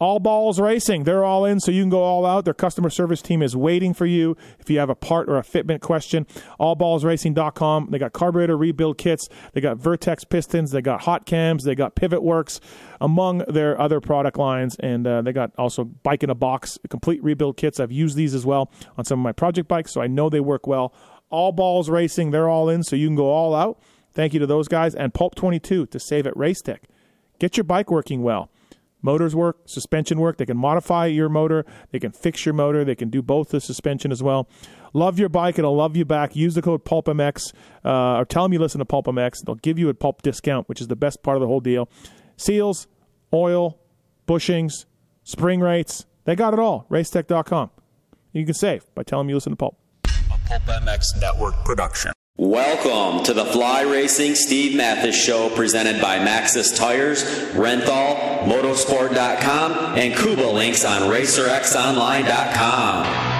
All Balls Racing, they're all in, so you can go all out. Their customer service team is waiting for you if you have a part or a fitment question. AllBallsRacing.com. They got carburetor rebuild kits. They got Vertex pistons. They got hot cams. They got Pivot Works, among their other product lines. And uh, they got also Bike in a Box, complete rebuild kits. I've used these as well on some of my project bikes, so I know they work well. All Balls Racing, they're all in, so you can go all out. Thank you to those guys. And Pulp 22 to save at Racetech. Get your bike working well motors work, suspension work. They can modify your motor, they can fix your motor, they can do both the suspension as well. Love your bike, it'll love you back. Use the code PulpMX uh, or tell them you listen to PulpMX. They'll give you a pulp discount, which is the best part of the whole deal. Seals, oil, bushings, spring rates, they got it all. Racetech.com. You can save by telling them you listen to Pulp. A Pulp MX Network production. Welcome to the Fly Racing Steve Matthes Show presented by Maxxis Tires, Renthal, Motorsport.com, and Kuba Links on RacerXOnline.com.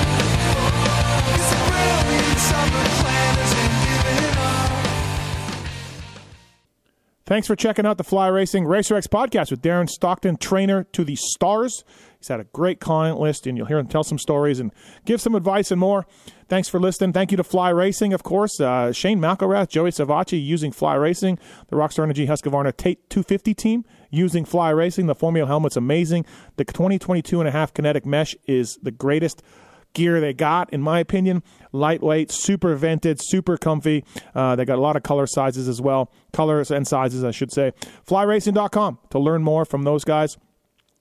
Thanks for checking out the Fly Racing Racer X podcast with Derin Stockton, trainer to the stars. He's had a great client list, and you'll hear him tell some stories and give some advice and more. Thanks for listening. Thank you to Fly Racing, of course. Uh, Shane McElrath, Joey Savatgy using Fly Racing, the Rockstar Energy Husqvarna Tate 250 team using Fly Racing. The Formula helmet's amazing. The 2022 and a half kinetic mesh is the greatest gear they got, in my opinion. Lightweight, super vented, super comfy. Uh, they got a lot of color sizes as well, colors and sizes, I should say. Flyracing.com to learn more from those guys.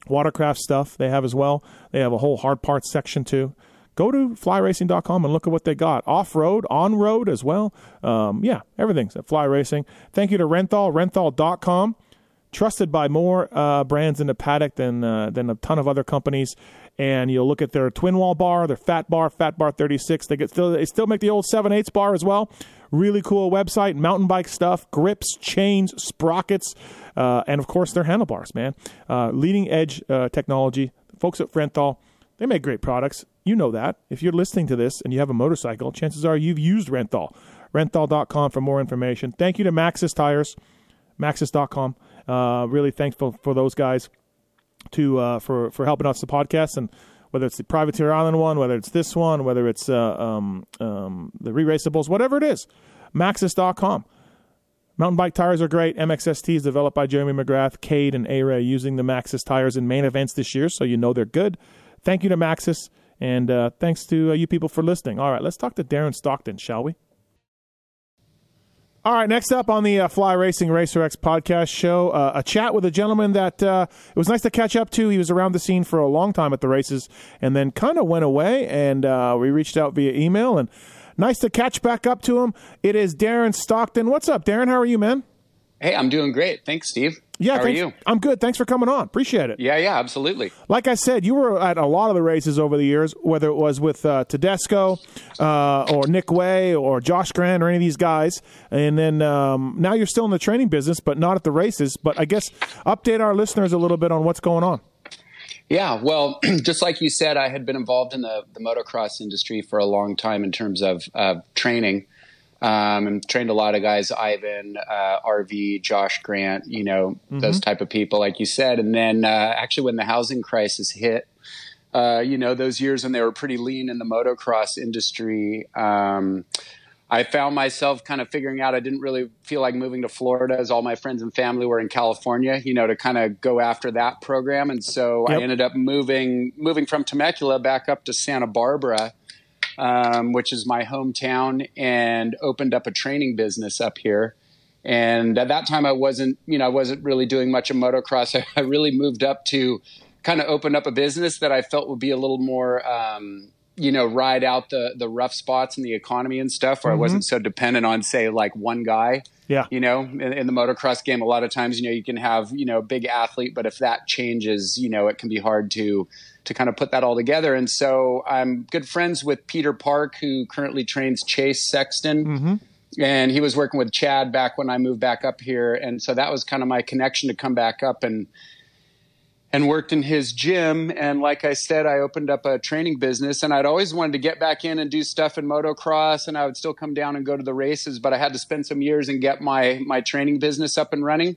Watercraft stuff they have as well. They have a whole hard parts section too. Go to flyracing.com and look at what they got. Off road, on road as well. Um, yeah, everything's at Fly Racing. Thank you to Renthal, renthal.com trusted by more uh, brands in the paddock than uh, than a ton of other companies and you'll look at their twin wall bar, their fat bar, fat bar 36. They get still they still make the old 7 8 bar as well. Really cool website, mountain bike stuff, grips, chains, sprockets, uh, and of course their handlebars, man. Uh, leading edge uh, technology. Folks at Renthal, they make great products. You know that. If you're listening to this and you have a motorcycle, chances are you've used Renthal. Renthal.com for more information. Thank you to Maxxis Tires, Maxxis.com. Uh, really thankful for those guys to uh, for for helping us the podcast and whether it's the Privateer Island one, whether it's this one, whether it's uh, um, um, the re-raceables, whatever it is, Maxxis.com. Mountain bike tires are great. MXST is developed by Jeremy McGrath, Cade, and A-Ray using the Maxxis tires in main events this year, so you know they're good. Thank you to Maxxis, and uh, thanks to uh, you people for listening. All right, let's talk to Derin Stockton, shall we? All right, next up on the uh, Fly Racing Racer X podcast show, uh, a chat with a gentleman that uh, it was nice to catch up to. He was around the scene for a long time at the races and then kind of went away, and uh, we reached out via email, and nice to catch back up to him. It is Derin Stockton. What's up, Derin? How are you, man? Hey, I'm doing great. Thanks, Steve. Yeah, How thanks. are you? I'm good. Thanks for coming on. Appreciate it. Yeah, yeah, absolutely. Like I said, you were at a lot of the races over the years, whether it was with uh, Tedesco uh, or Nick Wey or Josh Grant or any of these guys. And then um, now you're still in the training business, but not at the races. But I guess update our listeners a little bit on what's going on. Yeah, well, just like you said, I had been involved in the, the motocross industry for a long time in terms of uh, training um, and trained a lot of guys, Ivan, uh, RV, Josh Grant, you know, mm-hmm. those type of people, like you said. And then uh, actually, when the housing crisis hit, uh, you know, those years when they were pretty lean in the motocross industry, um, I found myself kind of figuring out I didn't really feel like moving to Florida as all my friends and family were in California, you know, to kind of go after that program. And so yep. I ended up moving moving from Temecula back up to Santa Barbara um, which is my hometown, and opened up a training business up here. And at that time, I wasn't, you know, I wasn't really doing much of motocross. I, I really moved up to kind of open up a business that I felt would be a little more, um, you know, ride out the the rough spots in the economy and stuff, where mm-hmm. I wasn't so dependent on, say, like one guy. Yeah. You know, in, in, the motocross game, a lot of times, you know, you can have, you know, big athlete, but if that changes, you know, it can be hard to to kind of put that all together. And so I'm good friends with Peter Park, who currently trains Chase Sexton. Mm-hmm. And he was working with Chad back when I moved back up here. And so that was kind of my connection to come back up and and worked in his gym. And like I said, I opened up a training business and I'd always wanted to get back in and do stuff in motocross and I would still come down and go to the races, but I had to spend some years and get my, my training business up and running.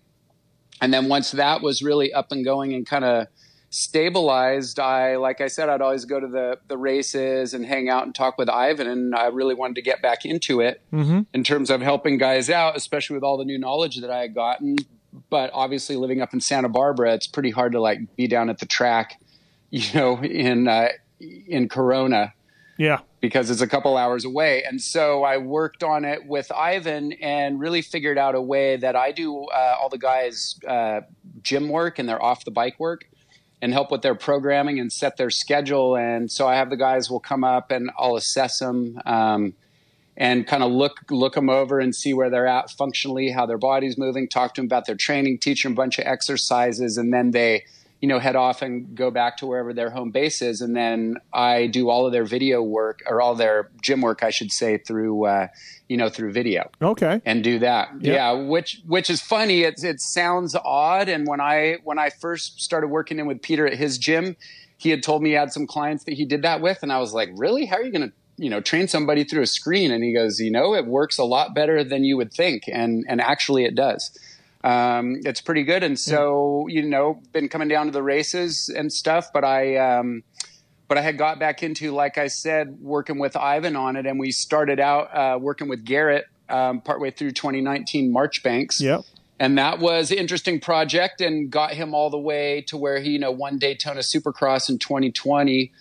And then once that was really up and going and kind of stabilized, I, like I said, I'd always go to the, the races and hang out and talk with Ivan. And I really wanted to get back into it mm-hmm. in terms of helping guys out, especially with all the new knowledge that I had gotten, but obviously living up in Santa Barbara, it's pretty hard to like be down at the track, you know, in uh, in Corona. Yeah. Because it's a couple hours away. And so I worked on it with Ivan and really figured out a way that I do uh, all the guys' uh, gym work and their off the bike work and help with their programming and set their schedule. And so I have the guys will come up and I'll assess them. Um, and kind of look look them over and see where they're at functionally, how their body's moving, talk to them about their training, teach them a bunch of exercises, and then they you know head off and go back to wherever their home base is. And then i do all of their video work or all their gym work i should say through uh, you know through video. Okay. And do that. Yep. yeah which which is funny. It, it sounds odd. And when i when i first started working in with peter at his gym he had told me he had some clients that he did that with. And i was like really? How are you going to you know train somebody through a screen? And he goes you know it works a lot better than you would think. And and actually it does um, it's pretty good. And so you know been coming down to the races and stuff but i um, but i had got back into like i said working with ivan on it. And we started out uh, working with garrett um, partway through 2019 marchbanks yep. And that was an interesting project and got him all the way to where he you know won daytona supercross in 2020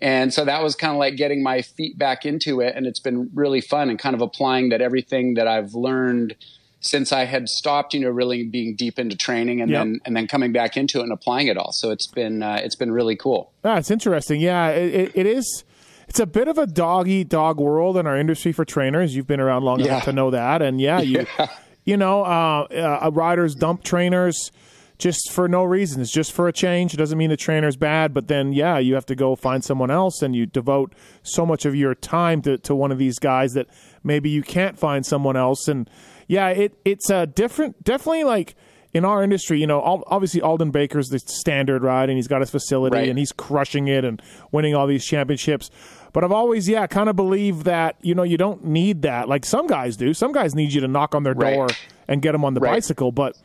and so that was kind of like getting my feet back into it. And it's been really fun and kind of applying that everything that I've learned since I had stopped, you know, really being deep into training and yep. then and then coming back into it and applying it all. So it's been uh, it's been really cool. Ah, it's interesting. Yeah, it, it is. It's a bit of a dog eat dog world in our industry for trainers. You've been around long yeah. enough to know that, and yeah, you yeah. you know, uh, uh, riders dump trainers just for no reason. It's just for a change. It doesn't mean the trainer's bad, but then yeah, you have to go find someone else, and you devote so much of your time to, to one of these guys that maybe you can't find someone else. And yeah, it it's a different, definitely like in our industry, you know, obviously Aldon Baker's the standard, right? And he's got his facility right. and he's crushing it and winning all these championships. But I've always, yeah, kind of believed that, you know, you don't need that. Like some guys do. Some guys need you to knock on their right. door and get them on the right. bicycle. But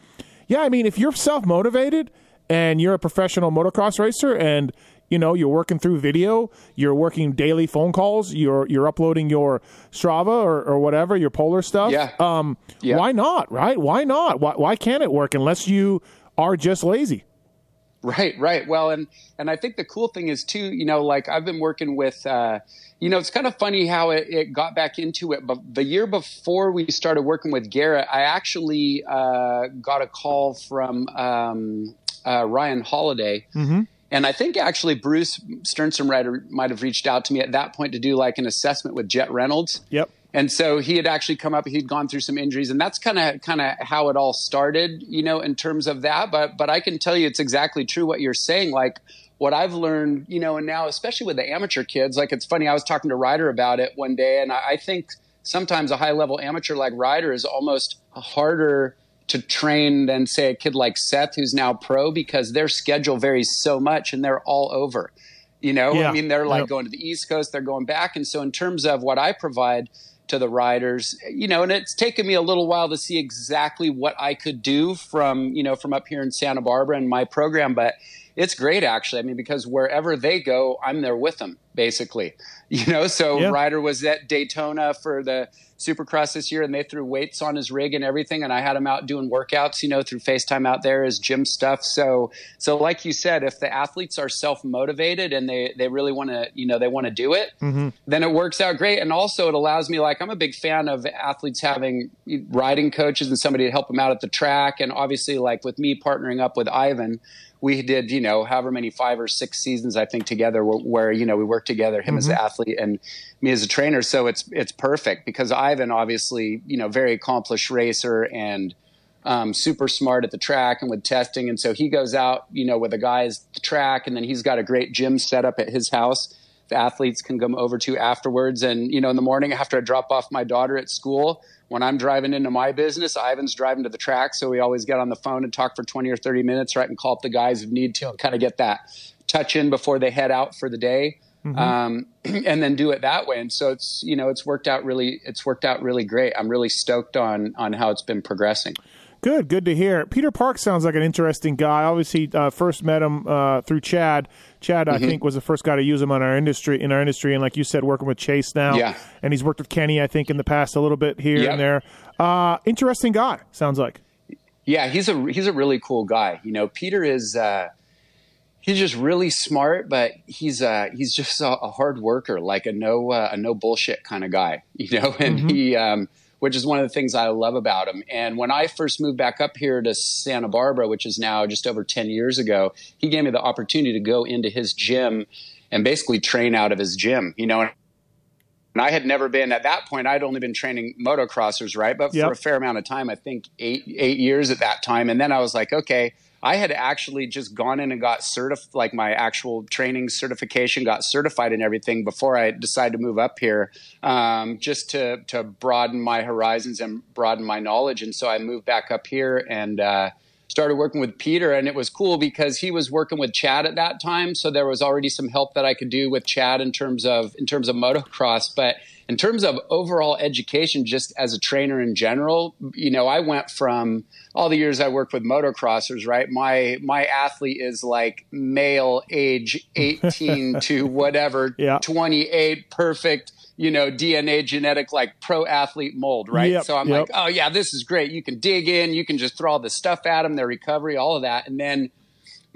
yeah, I mean, if you're self motivated and you're a professional motocross racer and you know you're working through video you're working daily phone calls you're you're uploading your strava or, or whatever your polar stuff yeah. um yeah. why not right why not why, why can't it work unless you are just lazy right right well and and i think the cool thing is too you know like i've been working with uh you know, it's kind of funny how it, it, got back into it. But the year before we started working with Garrett, I actually uh, got a call from um, uh, Ryan Holiday. Mm-hmm. And I think actually Bruce Sternstrom might have reached out to me at that point to do like an assessment with Jett Reynolds. Yep. And so he had actually come up. He'd gone through some injuries, and that's kind of kind of how it all started, you know, in terms of that. But but I can tell you, it's exactly true what you're saying. Like what I've learned, you know, and now especially with the amateur kids, like it's funny. I was talking to Ryder about it one day, and I, I think sometimes a high level amateur like Ryder is almost a harder to train than say a kid like Seth who's now pro because their schedule varies so much and they're all over. You know, yeah. I mean, they're like yep. going to the East Coast, they're going back, and so in terms of what I provide to the riders, you know, and it's taken me a little while to see exactly what I could do from you know from up here in Santa Barbara and my program, but it's great actually. I mean, because wherever they go, I'm there with them basically. You know, so Yeah. Ryder was at Daytona for the Supercross this year, and they threw weights on his rig and everything, and I had him out doing workouts, you know, through FaceTime out there, his gym stuff. So, so like you said, if the athletes are self motivated and they they really want to, you know, they want to do it, mm-hmm. then it works out great. And also, it allows me, like, I'm a big fan of athletes having riding coaches and somebody to help them out at the track, and obviously, like with me partnering up with Ivan we did, you know, however many five or six seasons I think together where, where you know we worked together, him as an athlete and me as a trainer. So it's it's perfect because Ivan obviously, you know, very accomplished racer and um, super smart at the track and with testing. And so he goes out, you know, with the guys at the track, and then he's got a great gym set up at his house. The athletes can come over to afterwards, and you know, in the morning after I drop off my daughter at school, when I'm driving into my business, Ivan's driving to the track, so we always get on the phone and talk for 20 or 30 minutes, right, and call up the guys if need to, and kind of get that touch in before they head out for the day, um, and then do it that way. And so it's you know it's worked out really it's worked out really great. I'm really stoked on on how it's been progressing. Good, good to hear. Peter Park sounds like an interesting guy. Obviously, uh, first met him uh, through Chad. Chad, Mm-hmm. I think, was the first guy to use him on our industry in our industry, and like you said, working with Chase now. Yeah. and he's worked with Kenny, I think, in the past a little bit here and there. Uh, interesting guy. Sounds like. Yeah, he's a he's a really cool guy. You know, Peter is uh, he's just really smart, but he's uh, he's just a, a hard worker, like a no uh, a no bullshit kind of guy. You know, and he um, which is one of the things I love about him. And when I first moved back up here to Santa Barbara, which is now just over ten years ago, he gave me the opportunity to go into his gym and basically train out of his gym. You know, and I had never been at that point. I'd only been training motocrossers, right? But Yep. for a fair amount of time, I think eight eight years at that time. And then I was like, okay, I had actually just gone in and got certified, like my actual training certification, got certified and everything before I decided to move up here, um, just to to broaden my horizons and broaden my knowledge. And so I moved back up here and. Uh, started working with Peter, and it was cool because he was working with Chad at that time, so there was already some help that I could do with Chad in terms of in terms of motocross, but in terms of overall education, just as a trainer in general, you know, I went from all the years I worked with motocrossers, right? My my athlete is like male age 18 to whatever, Yeah. 28, perfect, you know, DNA genetic like pro athlete mold, right? Yep, so I'm yep. like, oh yeah, this is great. You can dig in, you can just throw all the stuff at them, their recovery, all of that, and then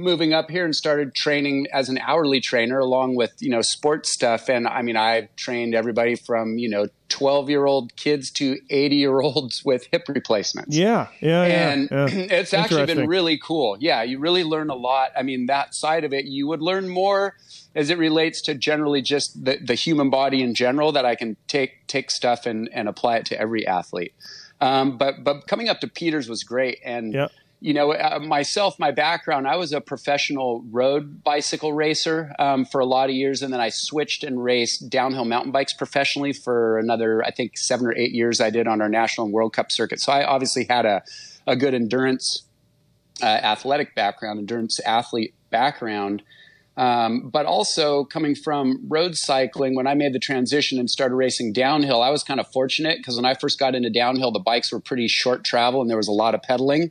moving up here and started training as an hourly trainer along with you know sports stuff and i mean i've trained everybody from you know 12 year old kids to 80 year olds with hip replacements Yeah, yeah, and yeah. yeah. it's actually been really cool. Yeah, you really learn a lot. I mean, that side of it, you would learn more as it relates to generally just the, the human body in general. That I can take take stuff and and apply it to every athlete. Um, but but coming up to Peters was great, and Yeah. You know uh, myself, my background, I was a professional road bicycle racer um, for a lot of years, and then I switched and raced downhill mountain bikes professionally for another, I think, seven or eight years. I did on our national and World Cup circuit, so I obviously had a a good endurance uh, athletic background, endurance athlete background. Um, but also coming from road cycling, when I made the transition and started racing downhill, I was kind of fortunate because when I first got into downhill, the bikes were pretty short travel and there was a lot of pedaling.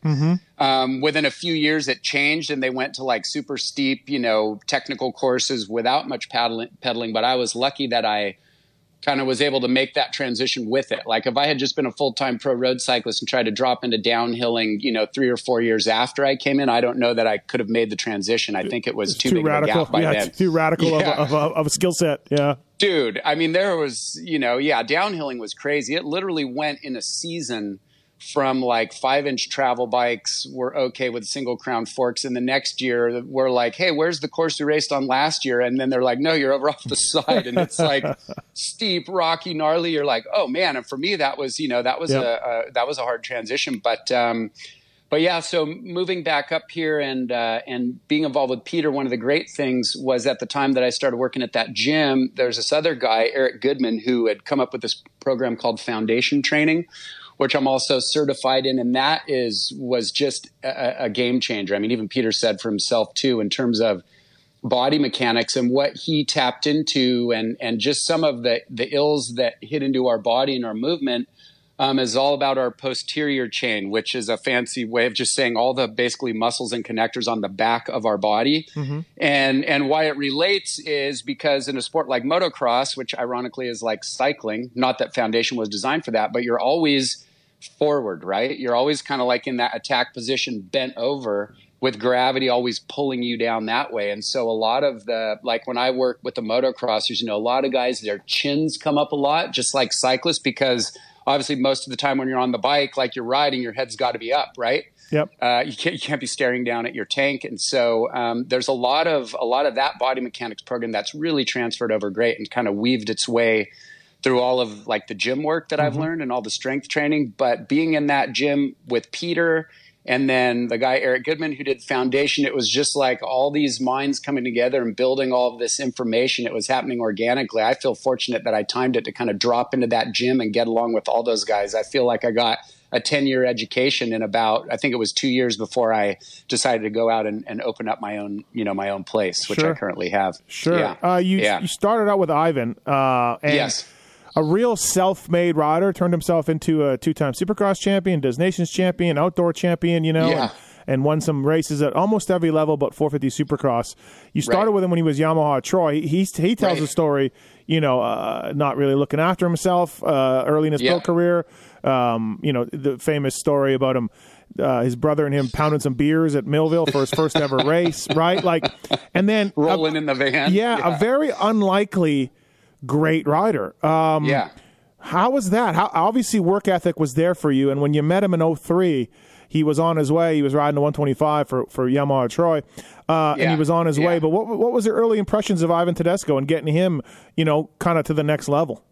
Um, within a few years, it changed and they went to like super steep, you know, technical courses without much paddling, pedaling. But I was lucky that I kind of was able to make that transition with it. Like if I had just been a full time pro road cyclist and tried to drop into downhilling, you know, three or four years after I came in, I don't know that I could have made the transition. I think it was too, too big radical. of a gap by yeah, then. it's too radical Yeah. of, a, of, a, of a skill set. Yeah. Dude, I mean, there was, you know, yeah, downhilling was crazy. It literally went in a season from like five inch travel bikes were okay with single crown forks. And the next year we're like, hey, where's the course we raced on last year? And then they're like, no, you're over off the side. And it's like steep, rocky, gnarly. You're like, oh man. And for me, that was, you know, that was Yep. a, a, that was a hard transition. But, um, but yeah, so moving back up here and uh, and being involved with Peter, one of the great things was at the time that I started working at that gym, there's this other guy, Eric Goodman, who had come up with this program called Foundation Training, which I'm also certified in, and that is was just a, a game changer. I mean, even Peter said for himself too, in terms of body mechanics and what he tapped into, and and just some of the the ills that hit into our body and our movement um, is all about our posterior chain, which is a fancy way of just saying all the basically muscles and connectors on the back of our body. Mm-hmm. And and why it relates is because in a sport like motocross, which ironically is like cycling, not that foundation was designed for that, but you're always forward, right? You're always kind of like in that attack position, bent over with gravity always pulling you down that way. And so a lot of the like when I work with the motocrossers, you know, a lot of guys their chins come up a lot, just like cyclists, because obviously most of the time when you're on the bike, like you're riding, your head's got to be up, right? Yep. Uh, you can't you can't be staring down at your tank, and so um, there's a lot of a lot of that body mechanics program that's really transferred over great and kind of weaved its way through all of like the gym work that mm-hmm. I've learned and all the strength training. But being in that gym with Peter and then the guy Eric Goodman who did Foundation, it was just like all these minds coming together and building all of this information. It was happening organically. I feel fortunate that I timed it to kind of drop into that gym and get along with all those guys. I feel like I got a 10 year education in about, I think it was two years before I decided to go out and, and open up my own, you know, my own place, which sure. I currently have. Sure. Yeah. Uh, you, yeah. you started out with Ivan. Uh, and yes a real self-made rider, turned himself into a two-time Supercross champion, Des Nations champion, outdoor champion, you know, yeah. and, and, won some races at almost every level, but 450 Supercross. You started right. with him when he was Yamaha Troy. He he, tells right. a story, you know, uh, not really looking after himself uh, early in his yeah. pro career. Um, you know, the famous story about him. Uh, his brother and him pounding some beers at Millville for his first ever race, right? Like, and then rolling in the van. Yeah, yeah, a very unlikely great rider. Um, yeah. How was that? How obviously work ethic was there for you, and when you met him in 03, he was on his way. He was riding a 125 for for Yamaha Troy, uh, yeah. and he was on his yeah. way. But what what was your early impressions of Ivan Tedesco and getting him, you know, kind of to the next level?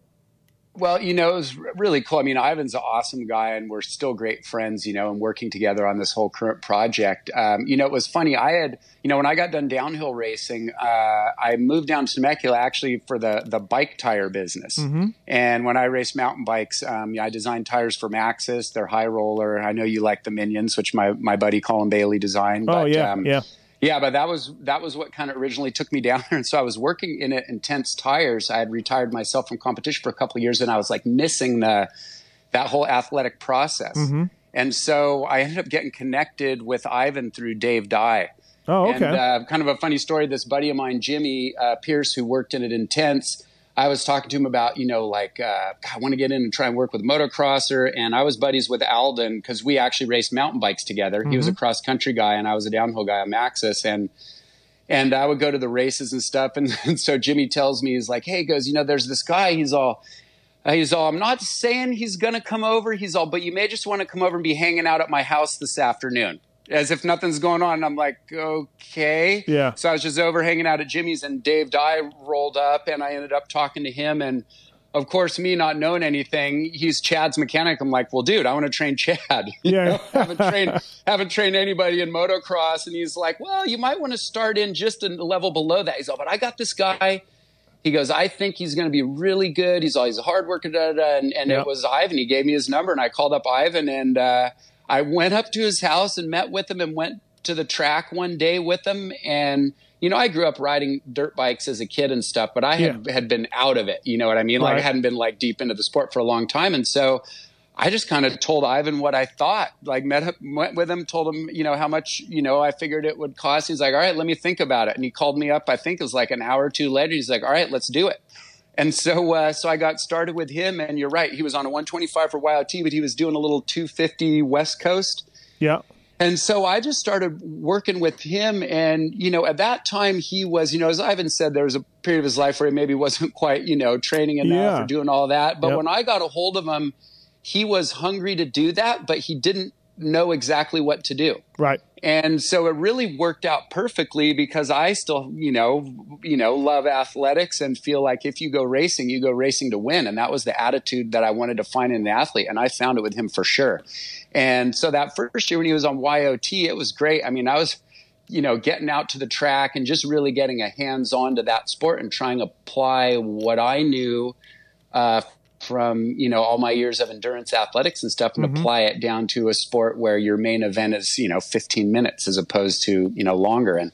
Well, you know, it was really cool. I mean, Ivan's an awesome guy, and we're still great friends, you know, and working together on this whole current project. Um, you know, it was funny. I had, you know, when I got done downhill racing, uh, I moved down to Temecula actually for the the bike tire business. Mm-hmm. And when I raced mountain bikes, um, I designed tires for Maxxis. They're high roller. I know you like the Minions, which my my buddy Colin Bailey designed. Oh but, yeah, um, yeah. Yeah, but that was that was what kind of originally took me down there. And so I was working in it intense tires. I had retired myself from competition for a couple of years, and I was like missing the that whole athletic process. Mm-hmm. And so I ended up getting connected with Ivan through Dave Dye. Oh, okay. And uh, kind of a funny story. This buddy of mine, Jimmy uh, Pierce, who worked in it intense, I was talking to him about, you know, like, uh, I want to get in and try and work with a motocrosser. And I was buddies with Aldon because we actually raced mountain bikes together. Mm-hmm. He was a mm-hmm. cross country guy and I was a downhill guy on Maxxis. And, and I would go to the races and stuff. And, and so Jimmy tells me, he's like, Hey, he goes, you know, there's this guy, he's all, uh, he's all, I'm not saying he's going to come over. He's all, but you may just want to come over and be hanging out at my house this afternoon as if nothing's going on. And I'm like, okay. Yeah. So I was just over hanging out at Jimmy's and Dave Dye rolled up and I ended up talking to him. And of course, me not knowing anything, he's Chad's mechanic. I'm like, well, dude, I want to train Chad. Yeah. haven't trained, haven't trained anybody in motocross. And he's like, well, you might want to start in just a level below that. He's all, but I got this guy. He goes, I think he's going to be really good. He's always a hard worker. Da, da, da. And, and yep. it was Ivan. He gave me his number and I called up Ivan and, uh, I went up to his house and met with him and went to the track one day with him. And, you know, I grew up riding dirt bikes as a kid and stuff, but I had, yeah. had been out of it. You know what I mean? Like right. I hadn't been like deep into the sport for a long time. And so I just kind of told Ivan what I thought, like met him, went with him, told him, you know, how much, you know, I figured it would cost. He's like, all right, let me think about it. And he called me up, I think it was like an hour or two later. He's like, all right, let's do it. And so, uh, so I got started with him, and you're right. He was on a 125 for YOT, but he was doing a little 250 West Coast. Yeah. And so I just started working with him. And, you know, at that time, he was, you know, as Ivan said, there was a period of his life where he maybe wasn't quite, you know, training enough yeah. or doing all that. But yep. when I got a hold of him, he was hungry to do that, but he didn't know exactly what to do. Right. And so it really worked out perfectly because I still, you know, you know, love athletics and feel like if you go racing, you go racing to win. And that was the attitude that I wanted to find in an athlete. And I found it with him for sure. And so that first year when he was on YOT, it was great. I mean, I was, you know, getting out to the track and just really getting a hands on to that sport and trying to apply what I knew uh, from you know all my years of endurance athletics and stuff and Mm-hmm. apply it down to a sport where your main event is you know 15 minutes as opposed to you know longer and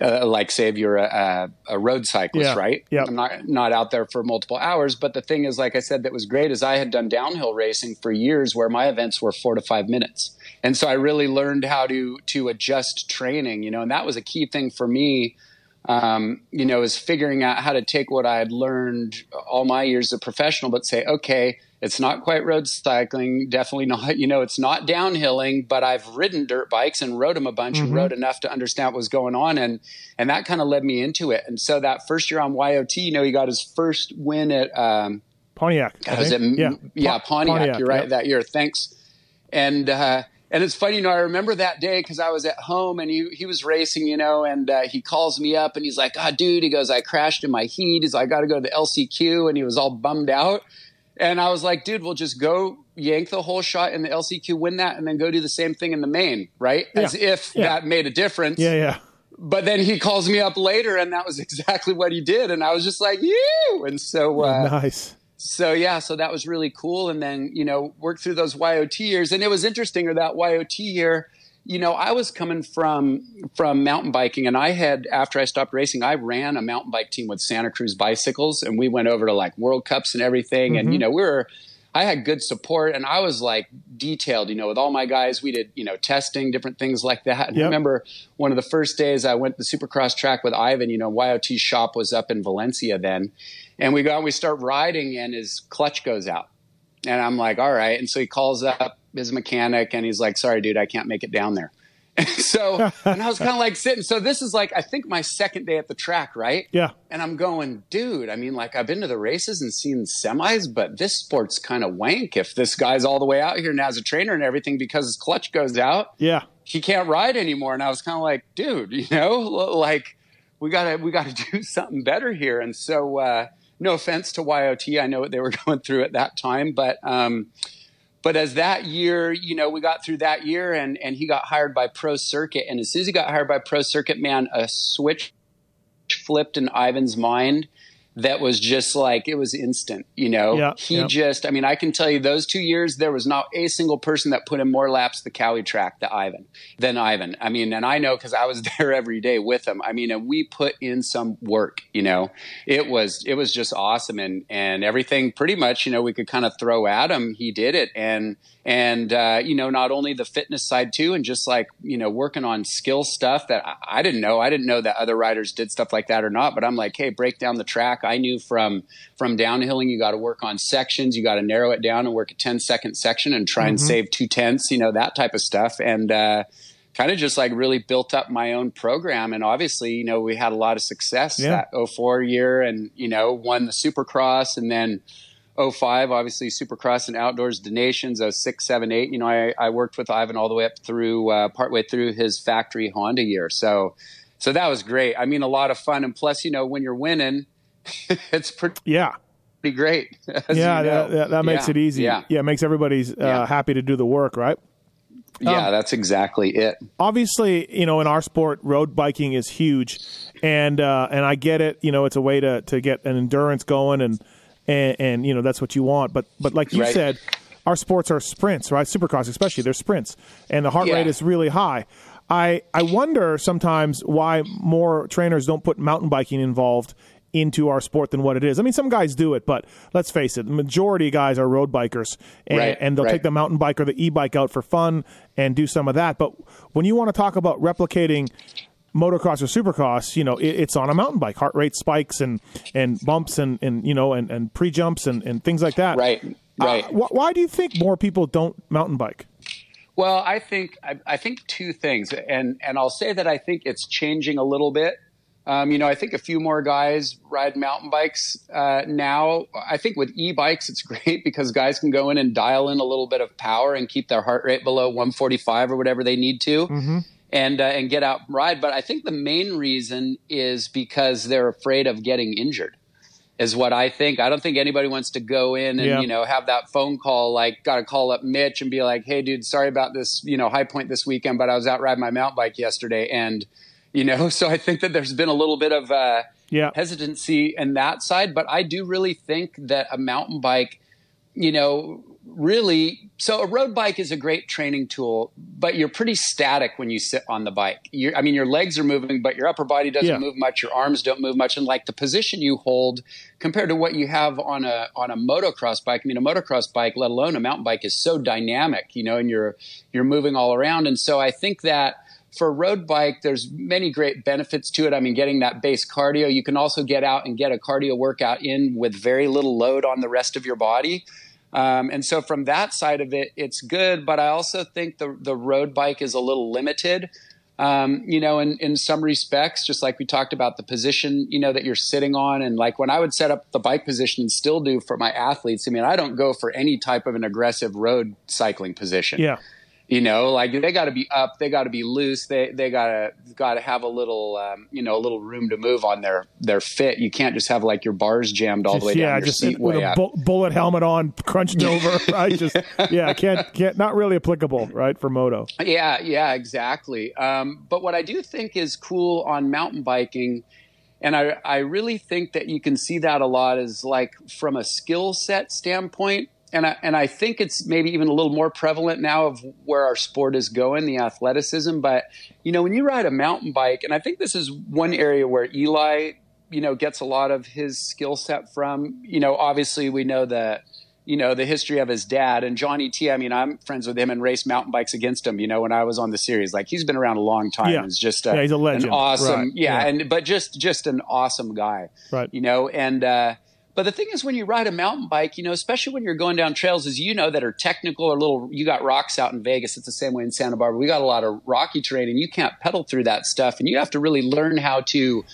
uh, like say if you're a, a, a road cyclist Yeah. right Yep. i'm not not out there for multiple hours but the thing is like i said that was great is i had done downhill racing for years where my events were four to five minutes and so i really learned how to to adjust training you know and that was a key thing for me um, you know, is figuring out how to take what I had learned all my years of professional, but say, okay, it's not quite road cycling, definitely not, you know, it's not downhilling, but I've ridden dirt bikes and rode them a bunch and rode enough to understand what was going on. And, and that kind of led me into it. And so that first year on YOT, you know, he got his first win at, um, Pontiac. I was it, yeah, yeah, Pon- Pontiac, You're right yep. that year. Thanks. And uh, and it's funny, you know, I remember that day because I was at home and he he was racing, you know, and uh, he calls me up and he's like, "Ah, dude," he goes, "I crashed in my heat." He's like, "I got to go to the LCQ," and he was all bummed out. And I was like, "Dude, we'll just go yank the whole shot in the LCQ, win that, and then go do the same thing in the main, right?" As if Yeah. that made a difference Yeah, yeah. but then he calls me up later and that was exactly what he did and i was just like you and so uh, nice. So yeah so that was really cool. And then you know worked through those yot years. And it was interesting or that yot year you know i was coming from from mountain biking. And i had after i stopped racing i ran a mountain bike team with santa cruz bicycles. And we went over to like world cups and everything. And mm-hmm. you know we were I had good support. And I was like detailed, you know, with all my guys. We did, you know, testing, different things like that. And I remember one of the first days I went to the supercross track with Ivan, you know, YOT shop was up in Valencia then. And we go and we start riding and his clutch goes out. And I'm like, all right. And so he calls up his mechanic and he's like, sorry, dude, I can't make it down there. And so, and I was kind of like sitting. So this is like, I think my second day at the track, right? Yeah. And I'm going, dude, I mean, like, I've been to the races and seen semis, but this sport's kind of wank if this guy's all the way out here now as a trainer and everything because his clutch goes out. Yeah. He can't ride anymore. And I was kind of like, dude, you know, like, we gotta, we gotta do something better here. And so, uh, no offense to YOT. I know what they were going through at that time, but, um, but as that year, you know, we got through that year and, and he got hired by Pro Circuit. And as soon as he got hired by Pro Circuit, man, a switch flipped in Ivan's mind that was just like it was instant, you know. Yeah, he yeah. just I mean, I can tell you those two years there was not a single person that put in more laps the Cowie track than Ivan than Ivan. I mean, and I know because I was there every day with him. I mean, and we put in some work, you know. It was it was just awesome and and everything pretty much, you know, we could kind of throw at him. He did it and and uh, you know not only the fitness side too and just like you know working on skill stuff that I, I didn't know. I didn't know that other riders did stuff like that or not but i'm like hey break down the track. I knew from from downhilling you got to work on sections. You got to narrow it down and work a 10 second section and try and save two tenths you know that type of stuff. And uh kind of just like really built up my own program. And obviously you know we had a lot of success Yeah. that 04 year and you know won the supercross and then 05, obviously Supercross and Outdoors Donations, Nations, 06, 7, 8. You know, I, I worked with Ivan all the way up through, uh, partway through his factory Honda year. So, so that was great. I mean, a lot of fun. And plus, you know, when you're winning, it's pretty Yeah. Be great. Yeah. you know. That, that, that makes Yeah. it easy. Yeah. Yeah. It makes everybody's uh, Yeah. happy to do the work, right? Yeah, Um, that's exactly it. obviously, you know, in our sport, road biking is huge, and uh, and I get it. You know, it's a way to to get an endurance going, and and, and you know that's what you want. But but like you Right. said, our sports are sprints, right? Supercross, especially, they're sprints, and the heart Yeah. rate is really high. I I wonder sometimes why more trainers don't put mountain biking involved into our sport than what it is. I mean, some guys do it, but let's face it, the majority of guys are road bikers, and, Right, and they'll right. take the mountain bike or the e-bike out for fun and do some of that. But when you want to talk about replicating motocross or supercross, you know, it, it's on a mountain bike, heart rate spikes and and bumps and and you know and and pre jumps and and things like that. Right, right. Uh, wh- why do you think more people don't mountain bike? Well, I think I, I think two things, and and I'll say that I think it's changing a little bit. Um, you know, I think a few more guys ride mountain bikes uh, now. I think with e-bikes, it's great because guys can go in and dial in a little bit of power and keep their heart rate below 145 or whatever they need to, and uh, and get out and ride. But I think the main reason is because they're afraid of getting injured is what I think. I don't think anybody wants to go in and Yeah. you know have that phone call like got to call up Mitch and be like, "Hey, dude, sorry about this, you know, high point this weekend, but I was out riding my mountain bike yesterday." And you know, so I think that there's been a little bit of uh, Yeah. hesitancy in that side, but I do really think that a mountain bike you know, really, so a road bike is a great training tool, but you're pretty static when you sit on the bike. You're, I mean, your legs are moving, but your upper body doesn't Yeah. move much. Your arms don't move much, and like the position you hold compared to what you have on a on a motocross bike. I mean, a motocross bike, let alone a mountain bike, is so dynamic, you know, and you're you're moving all around. And so I think that for a road bike, there's many great benefits to it. I mean, getting that base cardio. You can also get out and get a cardio workout in with very little load on the rest of your body. Um, and so from that side of it, it's good. But I also think the the road bike is a little limited. Um, you know, in, in some respects, just like we talked about the position, you know, that you're sitting on. And like when I would set up the bike position and still do for my athletes, I mean, I don't go for any type of an aggressive road cycling position. Yeah. You know, like they got to be up, they got to be loose, they they got to got to have a little, um, you know, a little room to move on their their fit. You can't just have like your bars jammed all the way yeah, down your just seat with way a bu- bullet helmet on, crunched over. right? Just yeah, can't can't not really applicable, right, for moto. Yeah, yeah, exactly. Um, but what I do think is cool on mountain biking, and I, I really think that you can see that a lot is like from a skill set standpoint. And I, and I think it's maybe even a little more prevalent now of where our sport is going, the athleticism. But, you know, when you ride a mountain bike, and I think this is one area where Eli, you know, gets a lot of his skill set from, you know, obviously we know that, you know, the history of his dad and Johnny T. I mean, I'm friends with him and race mountain bikes against him, you know, when I was on the series. Like he's been around a long time. Yeah. He's just a, Yeah, he's a legend. an awesome, Right. yeah, Yeah. and but just just an awesome guy, Right. You know, and uh, but the thing is, when you ride a mountain bike, you know, especially when you're going down trails, as you know, that are technical or little. You got rocks out in Vegas. It's the same way in Santa Barbara. We got a lot of rocky terrain, and you can't pedal through that stuff, and you have to really learn how to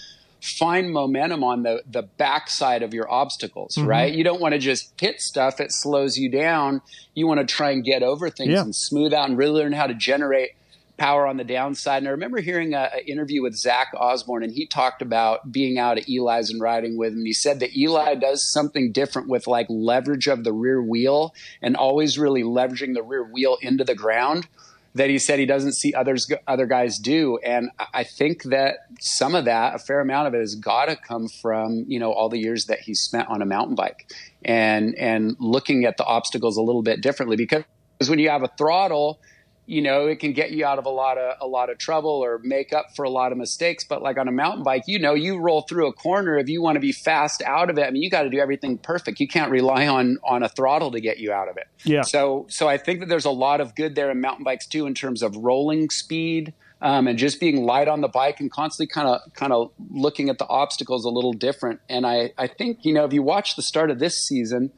find momentum on the the backside of your obstacles, Mm-hmm. right? You don't want to just hit stuff; it slows you down. You want to try and get over things Yeah. and smooth out, and really learn how to generate power on the downside. And I remember hearing a, a interview with Zach Osborne, and he talked about being out at Eli's and riding with him. He said that Eli does something different with like leverage of the rear wheel and always really leveraging the rear wheel into the ground. That he said he doesn't see others other guys do, and I- I think that some of that, a fair amount of it, has got to come from you know all the years that he spent on a mountain bike, and and looking at the obstacles a little bit differently. Because when you have a throttle, you know it can get you out of a lot of a lot of trouble or make up for a lot of mistakes. But like on a mountain bike you know you roll through a corner if you want to be fast out of it. I mean you got to do everything perfect. You can't rely on on a throttle to get you out of it. Yeah. so so i think that there's a lot of good there in mountain bikes too in terms of rolling speed um, and just being light on the bike and constantly kind of kind of looking at the obstacles a little different. And i i think you know if you watch the start of this season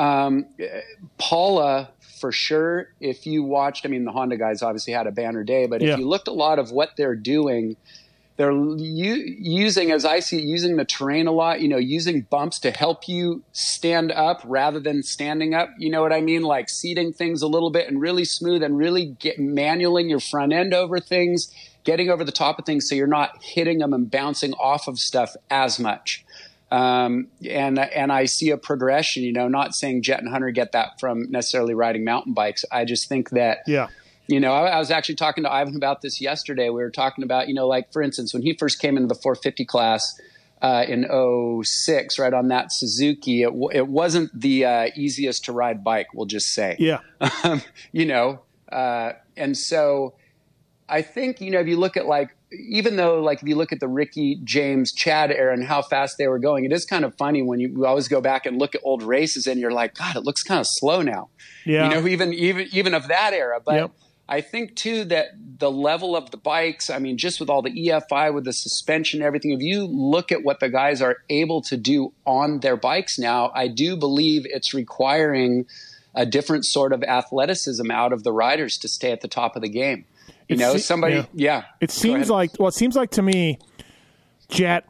um, Paula, for sure, if you watched, I mean, the Honda guys obviously had a banner day, but Yeah. if you looked a lot of what they're doing, they're u- using, as I see it, using the terrain a lot, you know, using bumps to help you stand up rather than standing up. You know what I mean? Like seating things a little bit and really smooth and really get manualing your front end over things, getting over the top of things so you're not hitting them and bouncing off of stuff as much um, and and I see a progression. You know, not saying Jett and Hunter get that from necessarily riding mountain bikes. I just think that Yeah. you know I, I was actually talking to Ivan about this yesterday. We were talking about you know like for instance when he first came into the 450 class. Uh, in 06, right on that Suzuki, it, w- it wasn't the uh, easiest to ride bike. We'll just say, Yeah. um, you know, uh, and so I think you know if you look at like even though like if you look at the Ricky James Chad era and how fast they were going, it is kind of funny when you, you always go back and look at old races and you're like, God, it looks kind of slow now. Yeah. You know, even even even of that era, but. Yep. I think too that the level of the bikes, I mean, just with all the EFI, with the suspension, everything, if you look at what the guys are able to do on their bikes now, I do believe it's requiring a different sort of athleticism out of the riders to stay at the top of the game. You know, se- somebody, yeah. yeah. It seems like well, it seems like to me, Jett,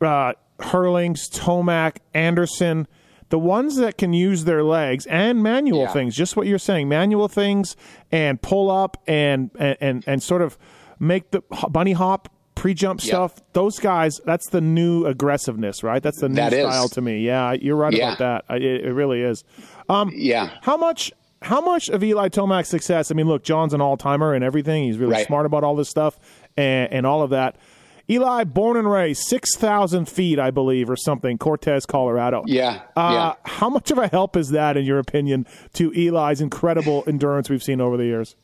uh, Herlings, Tomac, Anderson, the ones that can use their legs and manual Yeah. things, just what you're saying, manual things and pull up and and and, and sort of make the bunny hop pre-jump Yeah. stuff. Those guys, that's the new aggressiveness, right? That's the new That is. style to me. Yeah, you're right Yeah. about that. I- It, it really is. Um, yeah. How much? How much of Eli Tomac's success? I mean, look, John's an all-timer and everything. He's really Right. smart about all this stuff and, and all of that. Eli, born and raised, 6,000 feet, I believe, or something, Cortez, Colorado. Yeah. Uh, yeah. How much of a help is that, in your opinion, to Eli's incredible endurance we've seen over the years?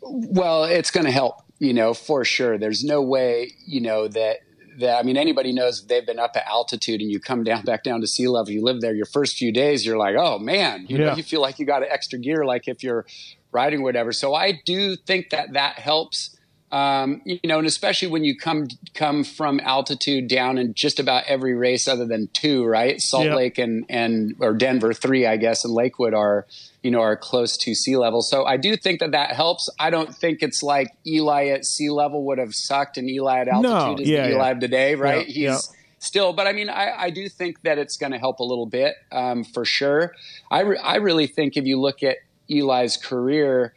Well, it's going to help, you know, for sure. There's no way, you know, that that I mean anybody knows if they've been up at altitude and you come down back down to sea level, you live there your first few days, you're like, oh man, you Yeah. know, you feel like you got an extra gear, like if you're riding whatever. So I do think that that helps. Um, you know, and especially when you come come from altitude down in just about every race other than two, right? Salt Yeah. Lake and and or Denver three, I guess, and Lakewood are you know are close to sea level. So I do think that that helps. I don't think it's like Eli at sea level would have sucked and Eli at altitude No, is yeah, Eli yeah. today, right? Yeah, He's yeah. still, but I mean, I, I do think that it's going to help a little bit um, for sure. I re- I really think if you look at Eli's career,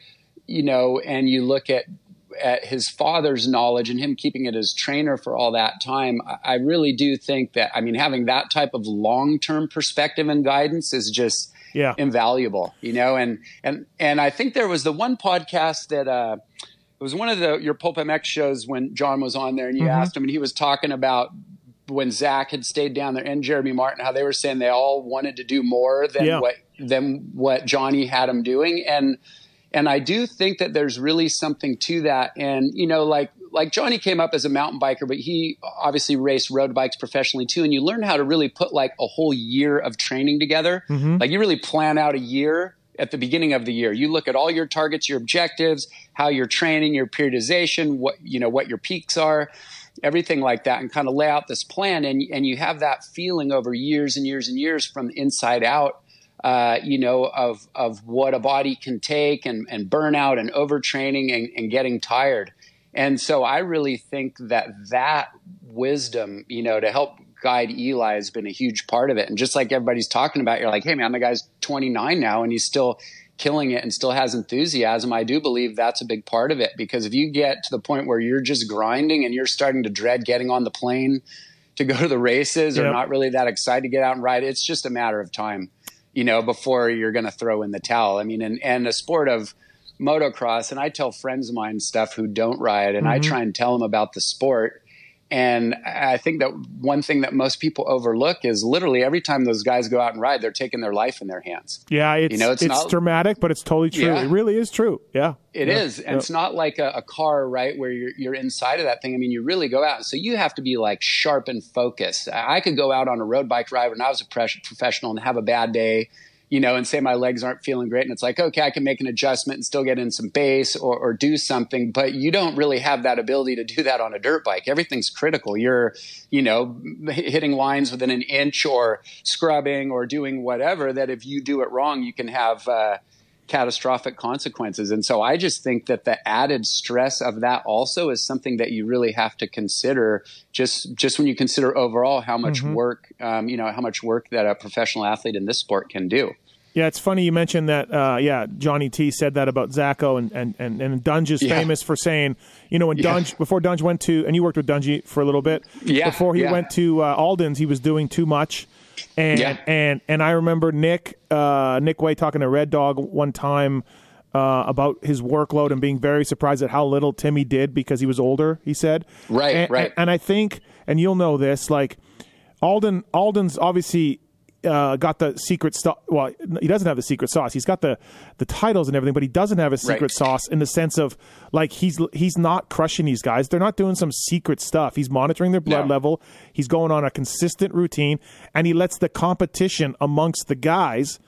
you know, and you look at at his father's knowledge and him keeping it as trainer for all that time, I, really do think that I mean having that type of long term perspective and guidance is just Yeah. invaluable, you know. And and and I think there was the one podcast that uh, it was one of the your Pulp MX shows when John was on there, and you Mm-hmm. asked him, and he was talking about when Zach had stayed down there and Jeremy Martin, how they were saying they all wanted to do more than Yeah. what than what Johnny had him doing, and and I do think that there's really something to that. And you know, like like Johnny came up as a mountain biker, but he obviously raced road bikes professionally too. And you learn how to really put like a whole year of training together. Mm-hmm. Like you really plan out a year at the beginning of the year. You look at all your targets, your objectives, how you're training, your periodization, what you know, what your peaks are, everything like that, and kind of lay out this plan. And and you have that feeling over years and years and years from inside out uh, you know, of of what a body can take and, and burnout and overtraining and, and getting tired. And so I really think that that wisdom, you know, to help guide Eli has been a huge part of it. And just like everybody's talking about, you're like, hey man, the guy's 29 now and he's still killing it and still has enthusiasm. I do believe that's a big part of it because if you get to the point where you're just grinding and you're starting to dread getting on the plane to go to the races or Yep. not really that excited to get out and ride, it's just a matter of time you know, before you're going to throw in the towel. I mean, and, and a sport of motocross, and I tell friends of mine stuff who don't ride, and I mm-hmm. try and tell them about the sport. And I think that one thing that most people overlook is literally every time those guys go out and ride, they're taking their life in their hands. Yeah, it's, know, it's it's, not- dramatic, but it's totally true. Yeah. It really is true. Yeah. It Yeah. is, and Yeah. it's not like a, a car, right, where you're you're inside of that thing. I mean, you really go out, so you have to be like sharp and focused. I could go out on a road bike ride when I was a professional and have a bad day, you know, and say my legs aren't feeling great, and it's like, okay, I can make an adjustment and still get in some base or, or do something, but you don't really have that ability to do that on a dirt bike. Everything's critical. You're, you know, hitting lines within an inch or scrubbing or doing whatever. That if you do it wrong, you can have. Uh, catastrophic consequences. And so I just think that the added stress of that also is something that you really have to consider just just when you consider overall how much work um, you know how much work that a professional athlete in this sport can do. Yeah, it's funny you mentioned that. Uh, yeah, Johnny T said that about Zacho, and and and, and Dunge is Yeah. famous for saying, you know, when Yeah. Dunge before Dunge went to, and you worked with Dunge for a little bit. Yeah, Before he yeah. went to uh, Aldon's, he was doing too much, and Yeah. and and I remember Nick uh, Nick Wey talking to Red Dog one time. Uh, about his workload and being very surprised at how little Timmy did because he was older. He said, Right, and, right. And, and I think, and you'll know this, like Aldon, Aldon's obviously uh, got the secret stuff. Well, he doesn't have the secret sauce. He's got the the titles and everything, but he doesn't have a secret Right. sauce in the sense of like he's he's not crushing these guys. They're not doing some secret stuff. He's monitoring their blood No. level. He's going on a consistent routine, and he lets the competition amongst the guys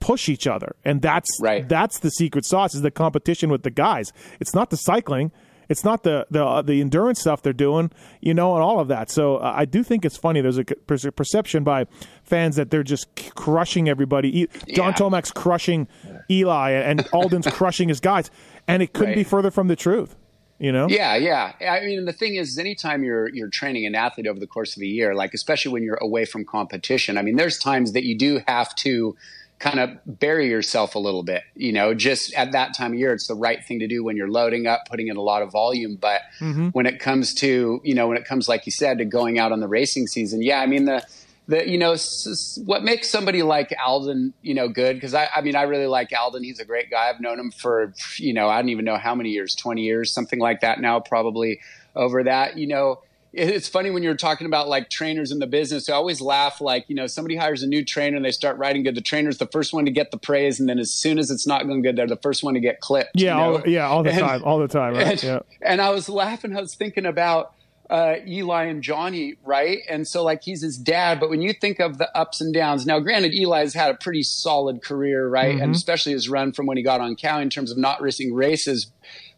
push each other and that's Right. that's the secret sauce is the competition with the guys it's not the cycling it's not the the uh, the endurance stuff they're doing you know and all of that so uh, i do think it's funny there's a per- perception by fans that they're just crushing everybody E- john Yeah. tomac's crushing eli and aldon's crushing his guys and it couldn't be further from the truth you know Yeah, yeah. I mean, the thing is, is anytime you're you're training an athlete over the course of a year, like especially when you're away from competition, I mean, there's times that you do have to kind of bury yourself a little bit. You know, just at that time of year, it's the right thing to do when you're loading up, putting in a lot of volume. But mm-hmm. when it comes to, you know, when it comes, like you said, to going out on the racing season, yeah, I mean the the you know s- s- what makes somebody like Aldon you know good because I, I mean I really like Aldon he's a great guy I've known him for you know I don't even know how many years 20 years something like that now probably over that you know it's funny when you're talking about like trainers in the business. I always laugh like, you know, somebody hires a new trainer and they start riding good. The trainer's the first one to get the praise. And then as soon as it's not going good, they're the first one to get clipped. Yeah. you know? All, yeah. All the And- time. All the time. Right. And, yeah. and I was laughing. I was thinking about uh, Eli and Johnny, right? And so, like, he's his dad. But when you think of the ups and downs, now, granted, Eli's had a pretty solid career, right? Mm-hmm. And especially his run from when he got on cow in terms of not racing races.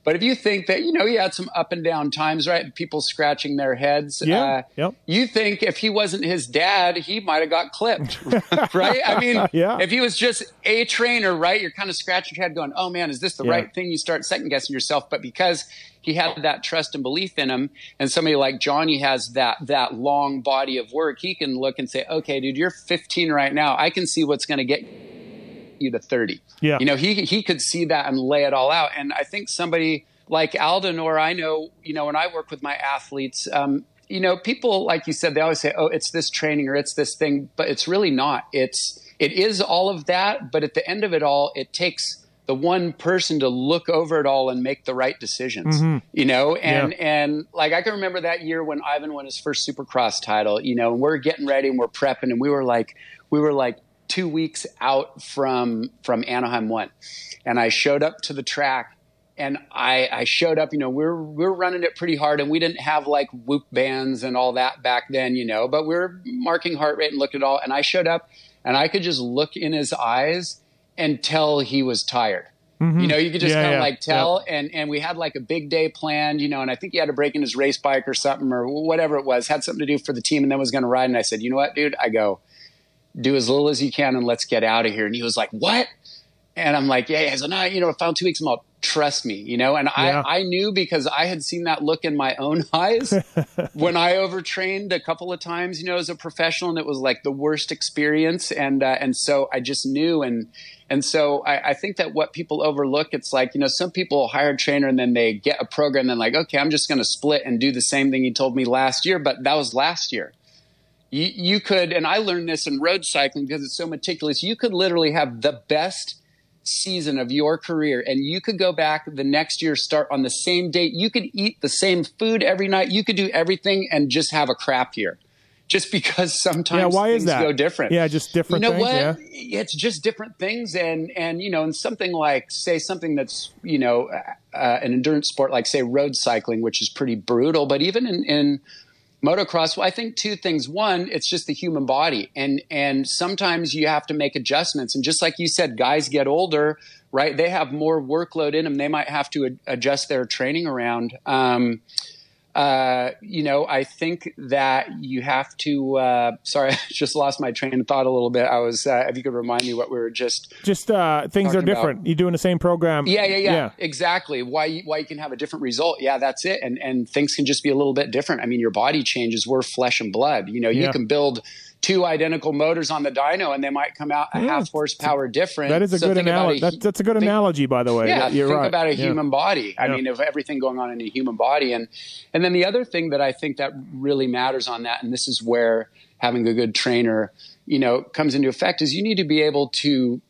But if you think that, you know, he had some up and down times, right? People scratching their heads. Yeah. Uh, Yep. You think if he wasn't his dad, he might have got clipped, right? I mean, Yeah. if he was just a trainer, right? You're kind of scratching your head going, oh man, is this the Yeah. right thing? You start second guessing yourself. But because he had that trust and belief in him, and somebody like Johnny has that that long body of work, he can look and say, okay, dude, you're 15 right now. I can see what's going to get you to 30. Yeah. You know, he he could see that and lay it all out. And I think somebody like Aldon or I know, you know, when I work with my athletes, um, you know, people like you said, they always say, "Oh, it's this training or it's this thing," but it's really not. It's it is all of that, but at the end of it all, it takes the one person to look over it all and make the right decisions. You know, and Yeah. and like I can remember that year when Ivan won his first Supercross title. You know, and we're getting ready and we're prepping, and we were like, we were like two weeks out from from Anaheim one, and I showed up to the track. And I, I showed up, you know, we we're we we're running it pretty hard, and we didn't have like whoop bands and all that back then, you know. But we are marking heart rate and looked at all. And I showed up, and I could just look in his eyes and tell he was tired. You know, you could just Mm-hmm. Yeah, kind of yeah, like tell. And and we had like a big day planned, you know. And I think he had to break in his race bike or something or whatever it was. Had something to do for the team, and then was going to ride. And I said, you know what, dude? I go, do as little as you can, and let's get out of here. And he was like, what? And I'm like, yeah, yeah. So no, you know, I found two weeks. I'm all, trust me, you know. And Yeah. I, I knew because I had seen that look in my own eyes when I overtrained a couple of times, you know, as a professional, and it was like the worst experience. And uh, and so I just knew, and and so I, I think that what people overlook, it's like you know, some people hire a trainer and then they get a program, and then like, okay, I'm just going to split and do the same thing you told me last year, but that was last year you, you could, and I learned this in road cycling because it's so meticulous. You could literally have the best season of your career, and you could go back the next year, start on the same date. You could eat the same food every night. You could do everything and just have a crap year, just because sometimes Yeah. Why things is that? go different. Yeah. Just different You know things. what? Yeah. It's just different things, and and you know, and something like say something that's you know uh, an endurance sport like say road cycling, which is pretty brutal, but even in, in motocross well i think two things. One it's just the human body. And and sometimes you have to make adjustments. And just like you said guys get older right? They have more workload in them. They might have to ad- adjust their training around. Um, uh, you know, I think that you have to. Uh, sorry, I just lost my train of thought a little bit. I was, uh, if you could remind me what we were just. Just uh, things are Talking about- different. You're doing the same program. Yeah, yeah, yeah, exactly. Why you, why you can have a different result? Yeah, that's it. And and things can just be a little bit different. I mean, your body changes. We're flesh and blood. You know, you Yeah. can build two identical motors on the dyno, and they might come out a Yeah. half horsepower different. That is a So good analogy. a That's, that's a good think- analogy, by the way. yeah, You're think right. about a Yeah. human body. I Yeah. mean, of everything going on in a human body, and and then the other thing that I think that really matters on that, and this is where having a good trainer, you know, comes into effect, is you need to be able to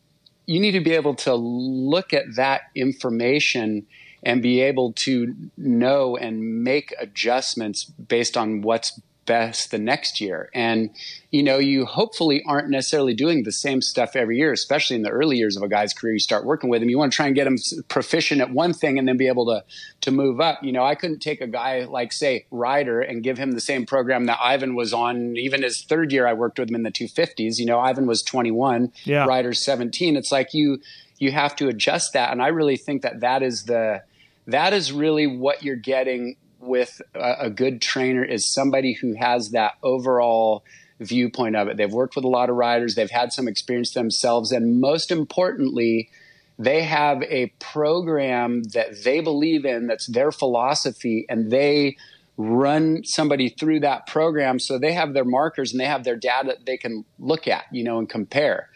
you need to be able to look at that information and be able to know and make adjustments based on what's best the next year. And, you know, you hopefully aren't necessarily doing the same stuff every year, especially in the early years of a guy's career. You start working with him, you want to try and get him proficient at one thing and then be able to, to move up. You know, I couldn't take a guy like, say, Ryder and give him the same program that Ivan was on. Even his third year, I worked with him in the 250s. You know, Ivan was 21, Yeah. Ryder's 17. It's like you, you have to adjust that. And I really think that that is the, that is really what you're getting with a, a good trainer is somebody who has that overall viewpoint of it. They've worked with a lot of riders, they've had some experience themselves, and most importantly, they have a program that they believe in that's their philosophy and they run somebody through that program so they have their markers and they have their data that they can look at you know and compare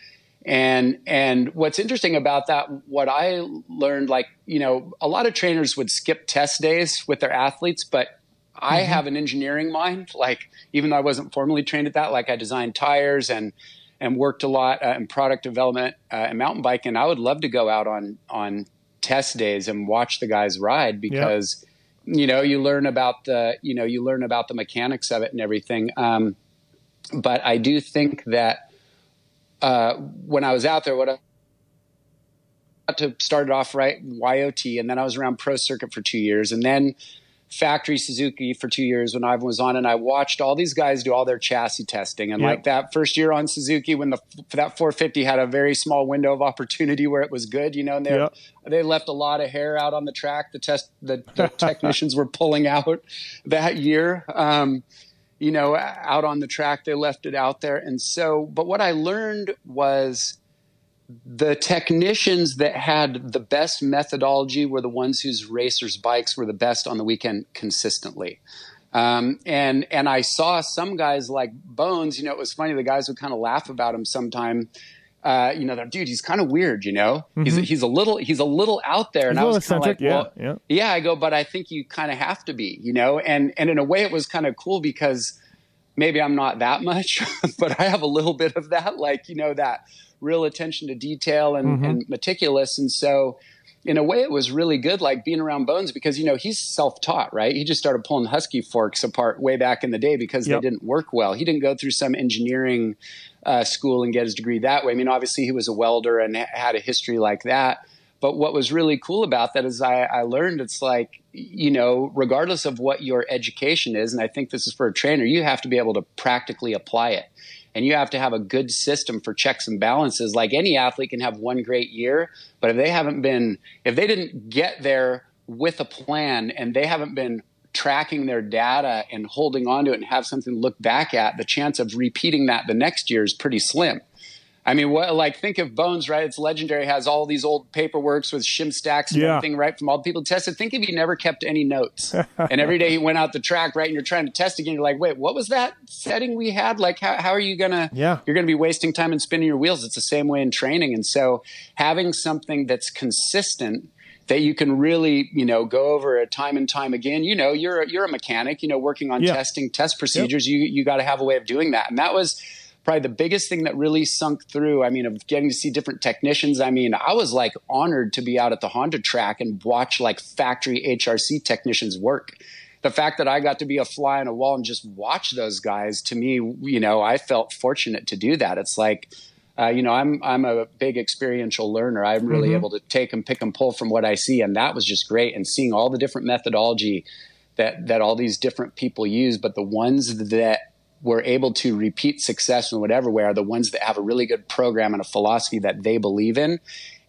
and and what's interesting about that what i learned like you know a lot of trainers would skip test days with their athletes but i have an engineering mind. Like even though i wasn't formally trained at that like i designed tires and and worked a lot uh, in product development uh, and mountain biking and i would love to go out on on test days and watch the guys ride because you know, you learn about the, you know, you learn about the mechanics of it and everything. Um, but I do think that uh, when I was out there, what I got to start it off right YOT, and then I was around Pro Circuit for two years, and then factory Suzuki for two years when Ivan was on, and I watched all these guys do all their chassis testing. And yep. like that first year on Suzuki, when the that 450 had a very small window of opportunity where it was good, you know, and they yep. they left a lot of hair out on the track. The test the, the technicians were pulling out that year. Um, you know, out on the track, they left it out there. And so, but what I learned was the technicians that had the best methodology were the ones whose racers' bikes were the best on the weekend consistently. Um, and and I saw some guys like Bones. You know, it was funny. The guys would kind of laugh about him sometime. Uh, you know, they're, dude, he's kind of weird. You know, mm-hmm. he's he's a little he's a little out there. And he's I was kind of like, yeah, well, yeah, yeah. I go, but I think you kind of have to be. You know, and and in a way, it was kind of cool because maybe I'm not that much, but I have a little bit of that. Like you know that real attention to detail and, mm-hmm. and meticulous. And so, in a way, it was really good, like being around Bones, because you know he's self-taught, right? He just started pulling husky forks apart way back in the day because yep. they didn't work well. He didn't go through some engineering uh, school and get his degree that way. I mean, obviously he was a welder and had a history like that. But what was really cool about that is I, I learned it's like you know, regardless of what your education is, and I think this is for a trainer, you have to be able to practically apply it and you have to have a good system for checks and balances. Like any athlete can have one great year, but if they haven't been, if they didn't get there with a plan and they haven't been tracking their data and holding on to it and have something to look back at, the chance of repeating that the next year is pretty slim. I mean, what like think of Bones, right? It's legendary. Has all these old paperworks with shim stacks and yeah. everything, right? From all the people tested. Think if he never kept any notes, and every day he went out the track, right? And you're trying to test again. You're like, wait, what was that setting we had? Like, how how are you gonna? Yeah, you're gonna be wasting time and spinning your wheels. It's the same way in training, and so having something that's consistent that you can really, you know, go over it time and time again. You know, you're a, you're a mechanic, you know, working on yeah. testing test procedures. Yep. You you got to have a way of doing that, and that was probably the biggest thing that really sunk through. I mean, of getting to see different technicians. I mean, I was like honored to be out at the Honda track and watch like factory HRC technicians work. The fact that I got to be a fly on a wall and just watch those guys, to me, you know, I felt fortunate to do that. It's like, uh, you know, I'm I'm a big experiential learner. I'm really mm-hmm. able to take and pick and pull from what I see, and that was just great. And seeing all the different methodology that that all these different people use, but the ones that were able to repeat success in whatever way are the ones that have a really good program and a philosophy that they believe in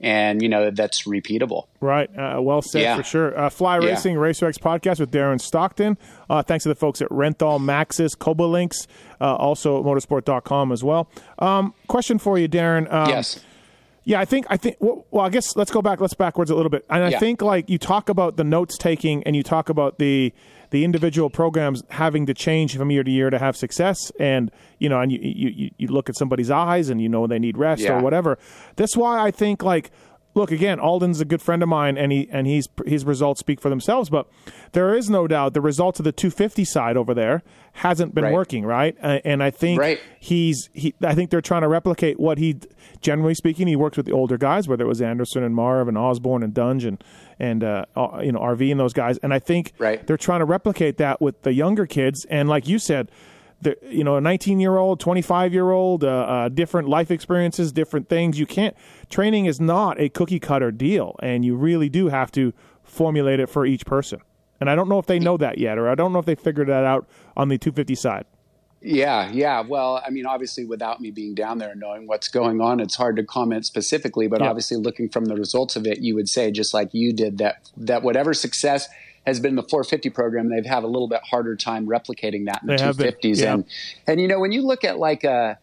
and you know that's repeatable right uh, well said yeah. for sure uh, fly racing yeah. racer x podcast with derin stockton uh, thanks to the folks at renthal maxxis cobalinks uh, also motorsport.com as well um, question for you darren um, yes yeah, I think I think well, well, I guess let's go back let's backwards a little bit. And I yeah. think like you talk about the notes taking and you talk about the the individual programs having to change from year to year to have success. And you know, and you you, you look at somebody's eyes and you know they need rest yeah. or whatever. That's why I think like look again aldon's a good friend of mine and he and he's his results speak for themselves but there is no doubt the results of the 250 side over there hasn't been right. working right and i think right. he's he i think they're trying to replicate what he generally speaking he works with the older guys whether it was anderson and marv and osborne and dunge and and uh, uh you know rv and those guys and i think right. they're trying to replicate that with the younger kids and like you said the, you know, a 19 year old, 25 year old, uh, uh, different life experiences, different things. You can't, training is not a cookie cutter deal, and you really do have to formulate it for each person. And I don't know if they know that yet, or I don't know if they figured that out on the 250 side. Yeah, yeah. Well, I mean, obviously, without me being down there and knowing what's going on, it's hard to comment specifically. But yeah. obviously, looking from the results of it, you would say, just like you did, that that whatever success has been the 450 program. They've had a little bit harder time replicating that in the 250s. Yeah. And and you know when you look at like uh, a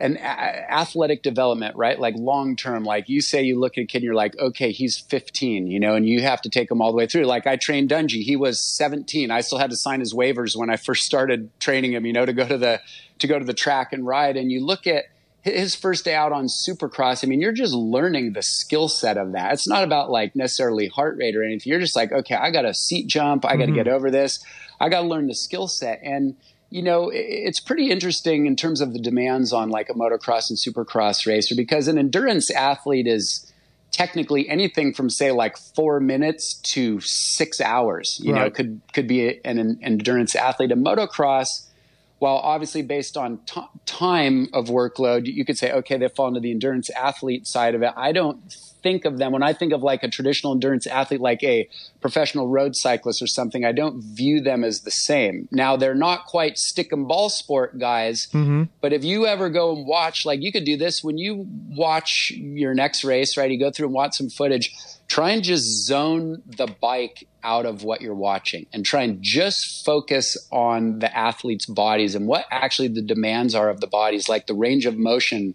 an a- athletic development, right? Like long term, like you say, you look at a kid, and you're like, okay, he's 15, you know, and you have to take him all the way through. Like I trained Dungey, he was 17. I still had to sign his waivers when I first started training him, you know, to go to the to go to the track and ride. And you look at his first day out on supercross, I mean, you're just learning the skill set of that. It's not about like necessarily heart rate or anything. You're just like, okay, I got a seat jump. I got to mm-hmm. get over this. I got to learn the skill set. And, you know, it's pretty interesting in terms of the demands on like a motocross and supercross racer because an endurance athlete is, technically anything from say like four minutes to six hours. You right. know, could could be an, an endurance athlete. A motocross while obviously based on t- time of workload, you could say, okay, they fall into the endurance athlete side of it. I don't think of them when I think of like a traditional endurance athlete, like a professional road cyclist or something. I don't view them as the same. Now they're not quite stick and ball sport guys, mm-hmm. but if you ever go and watch, like you could do this when you watch your next race, right? You go through and watch some footage try and just zone the bike out of what you're watching and try and just focus on the athletes' bodies and what actually the demands are of the bodies, like the range of motion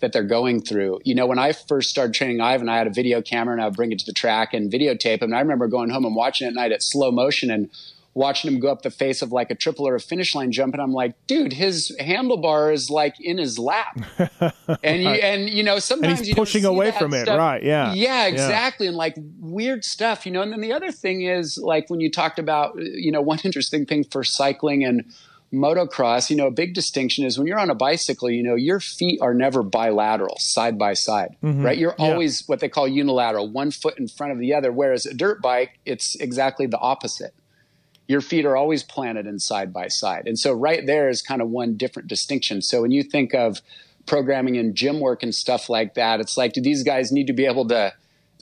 that they're going through. You know, when I first started training Ivan, I had a video camera and I would bring it to the track and videotape him. And I remember going home and watching it at night at slow motion and watching him go up the face of like a triple or a finish line jump, and I'm like, dude, his handlebar is like in his lap, and you, and you know sometimes he's pushing away from stuff. it, right? Yeah, yeah, exactly, yeah. and like weird stuff, you know. And then the other thing is like when you talked about, you know, one interesting thing for cycling and motocross, you know, a big distinction is when you're on a bicycle, you know, your feet are never bilateral, side by side, mm-hmm. right? You're yeah. always what they call unilateral, one foot in front of the other. Whereas a dirt bike, it's exactly the opposite your feet are always planted in side by side. And so right there is kind of one different distinction. So when you think of programming and gym work and stuff like that, it's like, do these guys need to be able to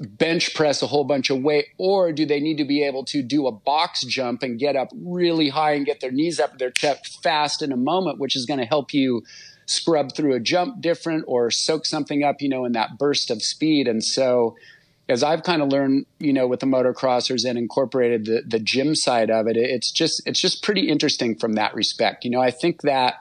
bench press a whole bunch of weight or do they need to be able to do a box jump and get up really high and get their knees up their chest fast in a moment, which is going to help you scrub through a jump different or soak something up, you know, in that burst of speed. And so as I've kind of learned, you know, with the motocrossers and incorporated the the gym side of it, it's just it's just pretty interesting from that respect. You know, I think that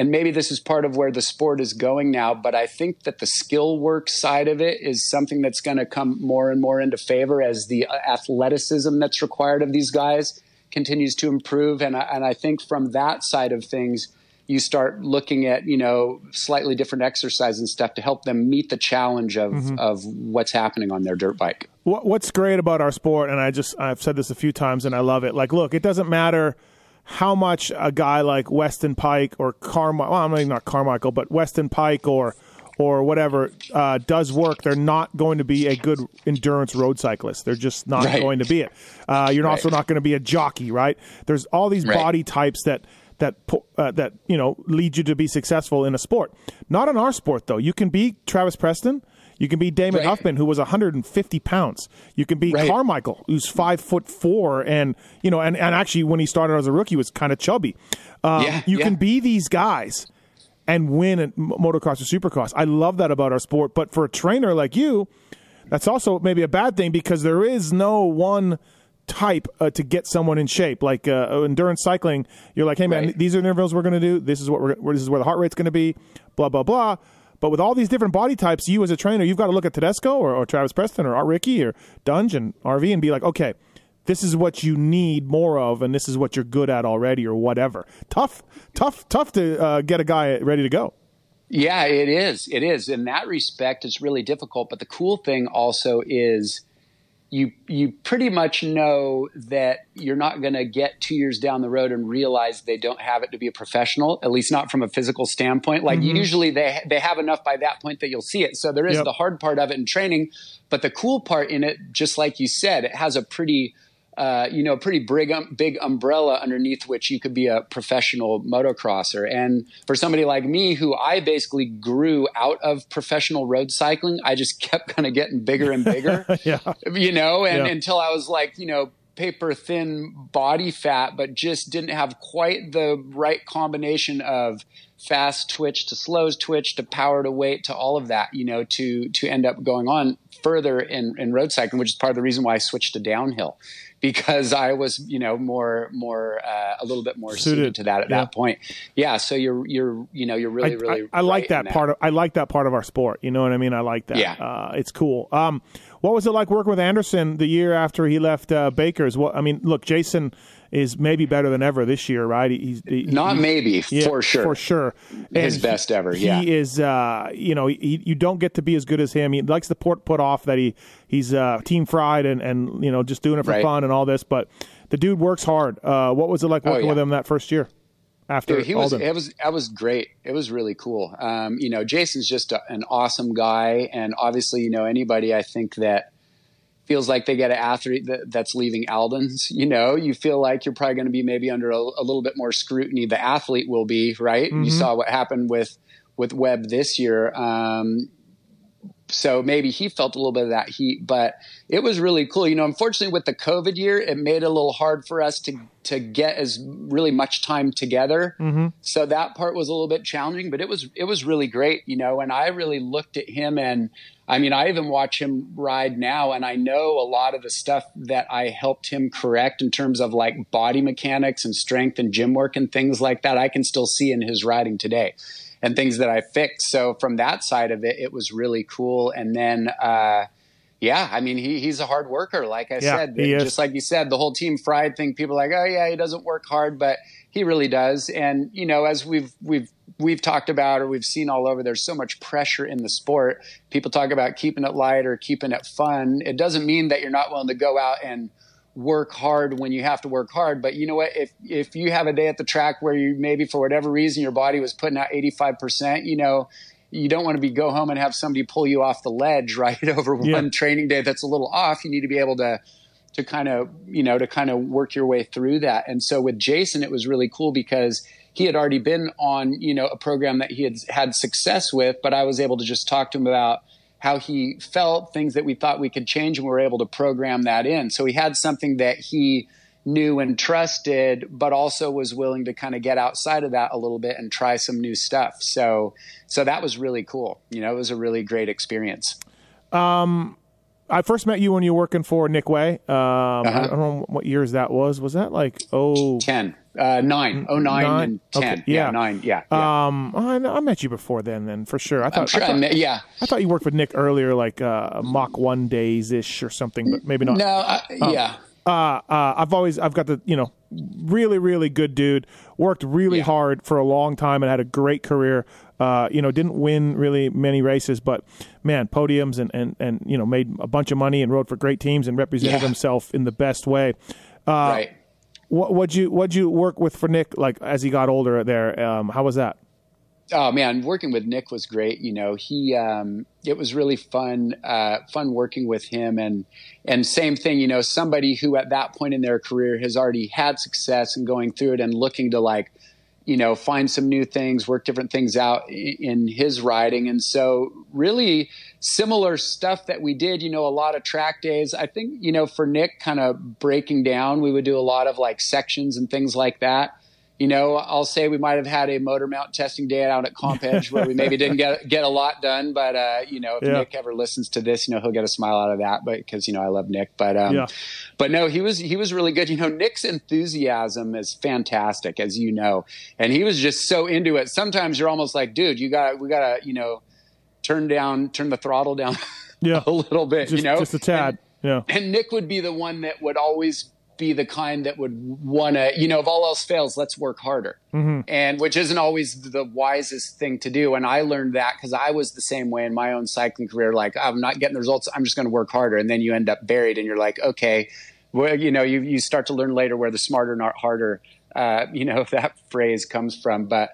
and maybe this is part of where the sport is going now, but I think that the skill work side of it is something that's going to come more and more into favor as the uh, athleticism that's required of these guys continues to improve. And I, and I think from that side of things, you start looking at you know slightly different exercise and stuff to help them meet the challenge of mm-hmm. of what's happening on their dirt bike. What's great about our sport, and I just I've said this a few times, and I love it. Like, look, it doesn't matter how much a guy like Weston Peick or Carmichael, well, I'm mean, not Carmichael, but Weston Peick or or whatever uh, does work, they're not going to be a good endurance road cyclist. They're just not right. going to be it. Uh, you're right. also not going to be a jockey, right? There's all these right. body types that that uh, that you know lead you to be successful in a sport. Not in our sport though. You can be Travis Preston. You can be Damon right. Huffman, who was 150 pounds. You can be right. Carmichael, who's five foot four, and you know, and, and actually when he started as a rookie was kind of chubby. Uh, yeah, you yeah. can be these guys and win at motocross or supercross. I love that about our sport. But for a trainer like you, that's also maybe a bad thing because there is no one type uh, to get someone in shape. Like uh, endurance cycling, you're like, hey man, right. these are the intervals we're going to do. This is what we're this is where the heart rate's going to be. Blah blah blah. But with all these different body types, you as a trainer, you've got to look at Tedesco or, or Travis Preston or Art Ricky or Dunge and RV and be like, okay, this is what you need more of, and this is what you're good at already, or whatever. Tough, tough, tough to uh, get a guy ready to go. Yeah, it is. It is. In that respect, it's really difficult. But the cool thing also is you you pretty much know that you're not going to get two years down the road and realize they don't have it to be a professional, at least not from a physical standpoint. Like mm-hmm. usually they they have enough by that point that you'll see it. So there is yep. the hard part of it in training, but the cool part in it, just like you said, it has a pretty uh, you know, pretty big, um, big umbrella underneath which you could be a professional motocrosser. And for somebody like me, who I basically grew out of professional road cycling, I just kept kind of getting bigger and bigger, yeah. you know, and yeah. until I was like, you know, paper thin body fat, but just didn't have quite the right combination of fast twitch to slow twitch to power to weight to all of that, you know, to to end up going on further in, in road cycling, which is part of the reason why I switched to downhill because I was, you know, more, more, uh, a little bit more suited, suited to that at yeah. that point. Yeah. So you're, you're, you know, you're really, I, really. I, I like that, that, part of. I like that part of our sport. You know what I mean? I like that. Yeah. Uh, it's cool. Um, what was it like working with Anderson the year after he left uh, Baker's? What I mean, look, Jason is maybe better than ever this year, right? He's he, not he's, maybe yeah, for sure, for sure. His best ever. Yeah, he is. Uh, you know, he, you don't get to be as good as him. He likes the put put off that he he's uh, team fried and and you know just doing it for right. fun and all this, but the dude works hard. Uh, what was it like oh, working oh, yeah. with him that first year? after Dude, he was it was that was great. It was really cool. Um, you know, Jason's just a, an awesome guy, and obviously, you know, anybody I think that feels like they get an athlete that, that's leaving Aldon's, you know, you feel like you're probably going to be maybe under a, a, little bit more scrutiny. The athlete will be right. Mm-hmm. You saw what happened with with Webb this year. Um, so maybe he felt a little bit of that heat, but it was really cool. You know, unfortunately with the COVID year, it made it a little hard for us to to get as really much time together. Mm-hmm. So that part was a little bit challenging, but it was it was really great, you know, and I really looked at him and I mean, I even watch him ride now and I know a lot of the stuff that I helped him correct in terms of like body mechanics and strength and gym work and things like that, I can still see in his riding today and things that I fixed. So from that side of it, it was really cool. And then, uh, yeah, I mean, he, he's a hard worker. Like I Yeah, said, is. just like you said, the whole team fried thing, people are like, oh yeah, he doesn't work hard, but he really does. And, you know, as we've, we've, we've talked about, or we've seen all over, there's so much pressure in the sport. People talk about keeping it light or keeping it fun. It doesn't mean that you're not willing to go out and, work hard when you have to work hard. But you know what? If if you have a day at the track where you maybe for whatever reason your body was putting out eighty five percent, you know, you don't want to be go home and have somebody pull you off the ledge right over Yeah. one training day that's a little off. You need to be able to to kind of you know to kind of work your way through that. And so with Jason, it was really cool because he had already been on you know a program that he had had success with, but I was able to just talk to him about how he felt, things that we thought we could change, and we were able to program that in. So he had something that he knew and trusted, but also was willing to kind of get outside of that a little bit and try some new stuff. So, so that was really cool. You know, it was a really great experience. I first met you when you were working for Nick Wey. Um, Uh-huh. I don't know what years that was. Was that like oh 10, uh, 9, oh, 9 Nine? and 10. Okay, yeah. yeah. 9. Yeah. yeah. Um, I, I met you before then. Then for sure. I thought. I'm sure I I met, yeah. I thought you worked with Nick earlier, like uh, Mach One days ish or something, but maybe not. No, I, Oh. yeah. Uh, uh, I've always I've got the you know really really good dude. Worked really Yeah. hard for a long time and had a great career. Uh, you know, didn't win really many races, but man, podiums and, and, and you know made a bunch of money and rode for great teams and represented Yeah. himself in the best way. right. What would you what'd you work with for Nick like as he got older there? Um, how was that? Oh man, working with Nick was great. You know, he um, it was really fun, uh, fun working with him, and and same thing. You know, somebody who at that point in their career has already had success and going through it and looking to like, you know, find some new things, work different things out in his riding, and so really similar stuff that we did. You know, a lot of track days. I think you know for Nick, kind of breaking down, we would do a lot of like sections and things like that you know, I'll say we might have had a motor mount testing day out at Comp Edge where we maybe didn't get get a lot done, but uh, you know, if Yeah. Nick ever listens to this, you know, he'll get a smile out of that, but because you know I love Nick, but um, Yeah. but no, he was he was really good. You know, Nick's enthusiasm is fantastic, as you know, and he was just so into it. Sometimes you're almost like, dude, you got we got to you know turn down, turn the throttle down Yeah, a little bit, just, you know, just a tad. yeah, and Nick would be the one that would always be the kind that would want to, you know, if all else fails, let's work harder. Mm-hmm. And which isn't always the wisest thing to do. And I learned that because I was the same way in my own cycling career. Like, I'm not getting the results. I'm just going to work harder. And then you end up buried and you're like, okay, well, you know, you, you start to learn later where the smarter, not harder, uh, you know, that phrase comes from. But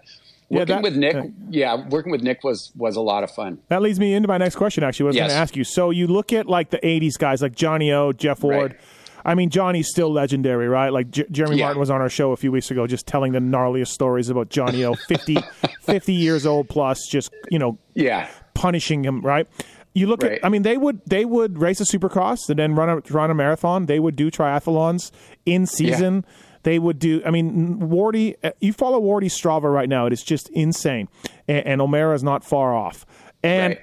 Yeah, working that- with Nick, uh, yeah, working with Nick was, was a lot of fun. that leads me into my next question. Actually, I was Yes. going to ask you. So you look at like the '80s guys, like Johnny O, Jeff Ward. Right. I mean, Johnny's still legendary, right? Like J- Jeremy Yeah. Martin was on our show a few weeks ago, just telling the gnarliest stories about Johnny O, 50, 50 years old plus, just you know, Yeah. punishing him, right? You look Right. at, I mean, they would they would race a supercross and then run a run a marathon. They would do triathlons in season. They would do. I mean, Wardy. uh, You follow Wardy Strava right now. It is just insane, and, and O'Mara is not far off. And Right.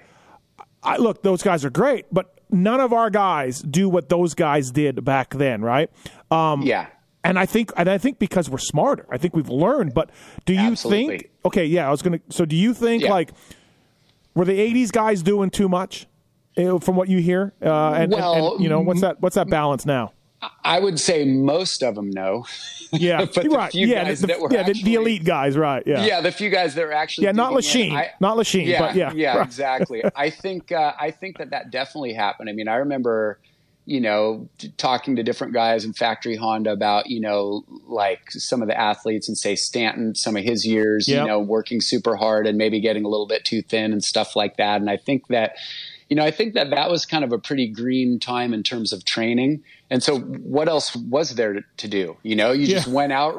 I, look, those guys are great, but none of our guys do what those guys did back then, right? Um, Yeah. and I think, and I think because we're smarter, I think we've learned. But do you Absolutely. think? Okay, yeah, I was gonna. So do you think Yeah. like were the '80s guys doing too much? uh, From what you hear, uh, and, and- Well, and, you know what's that? What's that balance now? I would say most of them know. Yeah, But the right. few yeah, guys the, that were yeah, the, the elite guys, right? Yeah, yeah, the few guys that are actually Yeah, not in, Lechien. I- Not Lechien, yeah, but yeah. yeah, Right. exactly. I think uh, I think that that definitely happened. I mean, I remember, you know, talking to different guys in factory Honda about, you know, like some of the athletes and say Stanton, some of his years, Yep. you know, working super hard and maybe getting a little bit too thin and stuff like that. And I think that, you know, I think that that was kind of a pretty green time in terms of training. And so what else was there to, to do? You know, you just went out,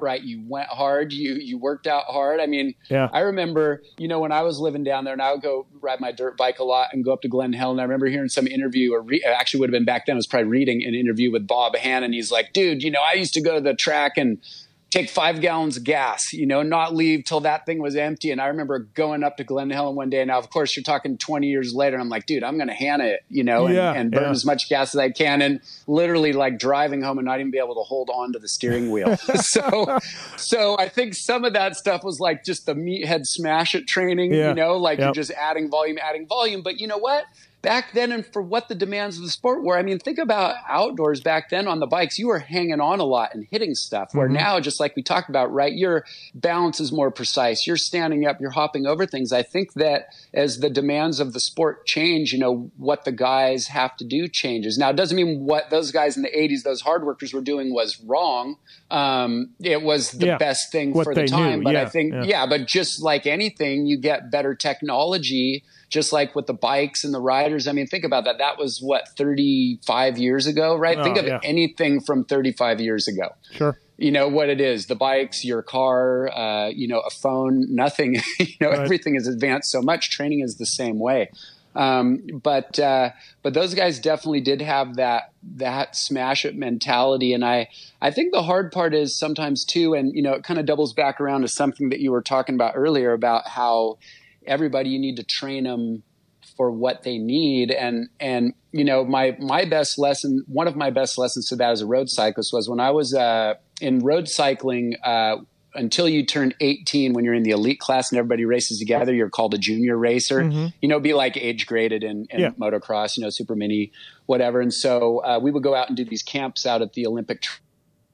right? You went hard, you, you worked out hard. I mean, Yeah. I remember, you know, when I was living down there and I would go ride my dirt bike a lot and go up to Glen Helen. And I remember hearing some interview or re- actually would have been back then. I was probably reading an interview with Bob Hannah. He's like, dude, you know, I used to go to the track and take five gallons of gas, you know, not leave till that thing was empty. And I remember going up to Glen Helen one day. Now, of course, you're talking 20 years later. And I'm like, dude, I'm going to hand it, you know, and, Yeah, and burn yeah. as much gas as I can. And literally like driving home and not even be able to hold on to the steering wheel. so, so I think some of that stuff was like just the meathead smash it training, Yeah. you know, like Yep. you're just adding volume, adding volume. But you know what? Back then, and for what the demands of the sport were, I mean, think about outdoors back then on the bikes. You were hanging on a lot and hitting stuff. Where now, just like we talked about, right, your balance is more precise. You're standing up, you're hopping over things. I think that as the demands of the sport change, you know, what the guys have to do changes. Now, it doesn't mean what those guys in the 80s, those hard workers were doing was wrong. Um, it was the Yeah. best thing for the time. knew. But Yeah, I think, yeah. yeah, but just like anything, you get better technology, just like with the bikes and the riders. I mean, think about that. That was what, 35 years ago, right? Oh, think of yeah. anything from 35 years ago. Sure. You know what it is the bikes, your car, uh, you know, a phone, nothing. you know, Right. everything is advanced so much. Training is the same way. Um, but uh, but those guys definitely did have that that smash it mentality, and I I think the hard part is sometimes too, and you know it kind of doubles back around to something that you were talking about earlier about how everybody you need to train them for what they need. And and you know my my best lesson one of my best lessons to that as a road cyclist was when I was uh, in road cycling uh, until you turn 18 when you're in the elite class and everybody races together you're called a junior racer. You know be like age graded in, in Yeah. motocross you know super mini whatever. And so uh, we would go out and do these camps out at the Olympic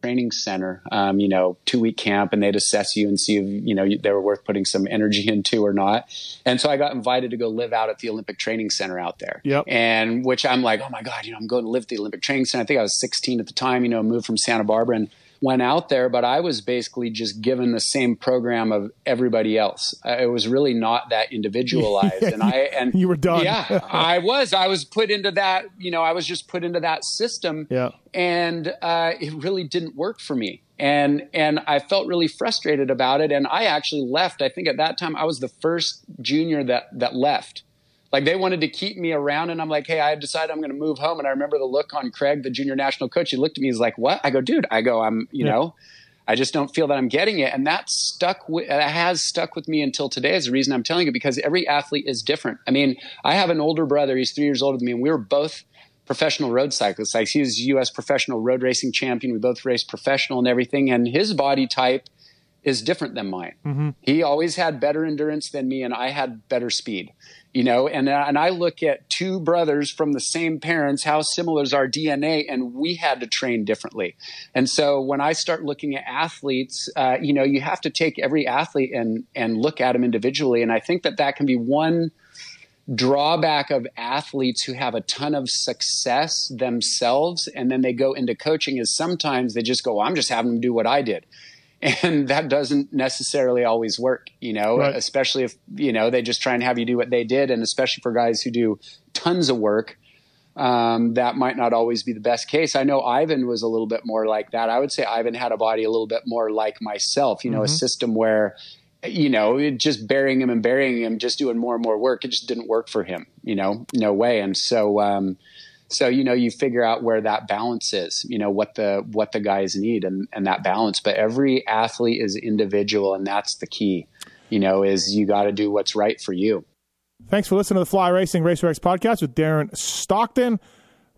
training center, um, you know, two week camp, and they'd assess you and see if you know they were worth putting some energy into or not. And so I got invited to go live out at the Olympic Training Center out there. Yep. And which I'm like, oh my god, you know, I'm going to live at the Olympic Training Center. I think I was 16 at the time. You know, moved from Santa Barbara and went out there, but I was basically just given the same program of everybody else. It was really not that individualized, and I and You were done. Yeah, I was. I was put into that. You know, I was just put into that system Yeah. and uh, it really didn't work for me and and I felt really frustrated about it and I actually left I think at that time I was the first junior that that left like they wanted to keep me around and I'm like hey I decided I'm going to move home and I remember the look on Craig the junior national coach he looked at me he's like what I go dude I go I'm you Yeah. know I just don't feel that I'm getting it. And that stuck with, that has stuck with me until today is the reason I'm telling you because every athlete is different. I mean, I have an older brother. He's three years older than me and we were both professional road cyclists. Like he was U.S. professional road racing champion. We both raced professional and everything. And his body type is different than mine. Mm-hmm. He always had better endurance than me, and I had better speed. You know, and uh, and I look at two brothers from the same parents. How similar is our DNA? And we had to train differently. And so when I start looking at athletes, uh, you know, you have to take every athlete and and look at them individually. And I think that that can be one drawback of athletes who have a ton of success themselves and then they go into coaching is sometimes they just go well, i'm just having them do what i did and that doesn't necessarily always work you know Right. especially if you know they just try and have you do what they did and especially for guys who do tons of work um, that might not always be the best case. I know Ivan was a little bit more like that. I would say Ivan had a body a little bit more like myself, you know, a system where, you know, just burying him and burying him, just doing more and more work. It just didn't work for him, you know, no way. And so, um, so you know, you figure out where that balance is, you know, what the what the guys need and, and that balance. But every athlete is individual, and that's the key. You know, is you got to do what's right for you. Thanks for listening to the Fly Racing Racer X podcast with Derin Stockton,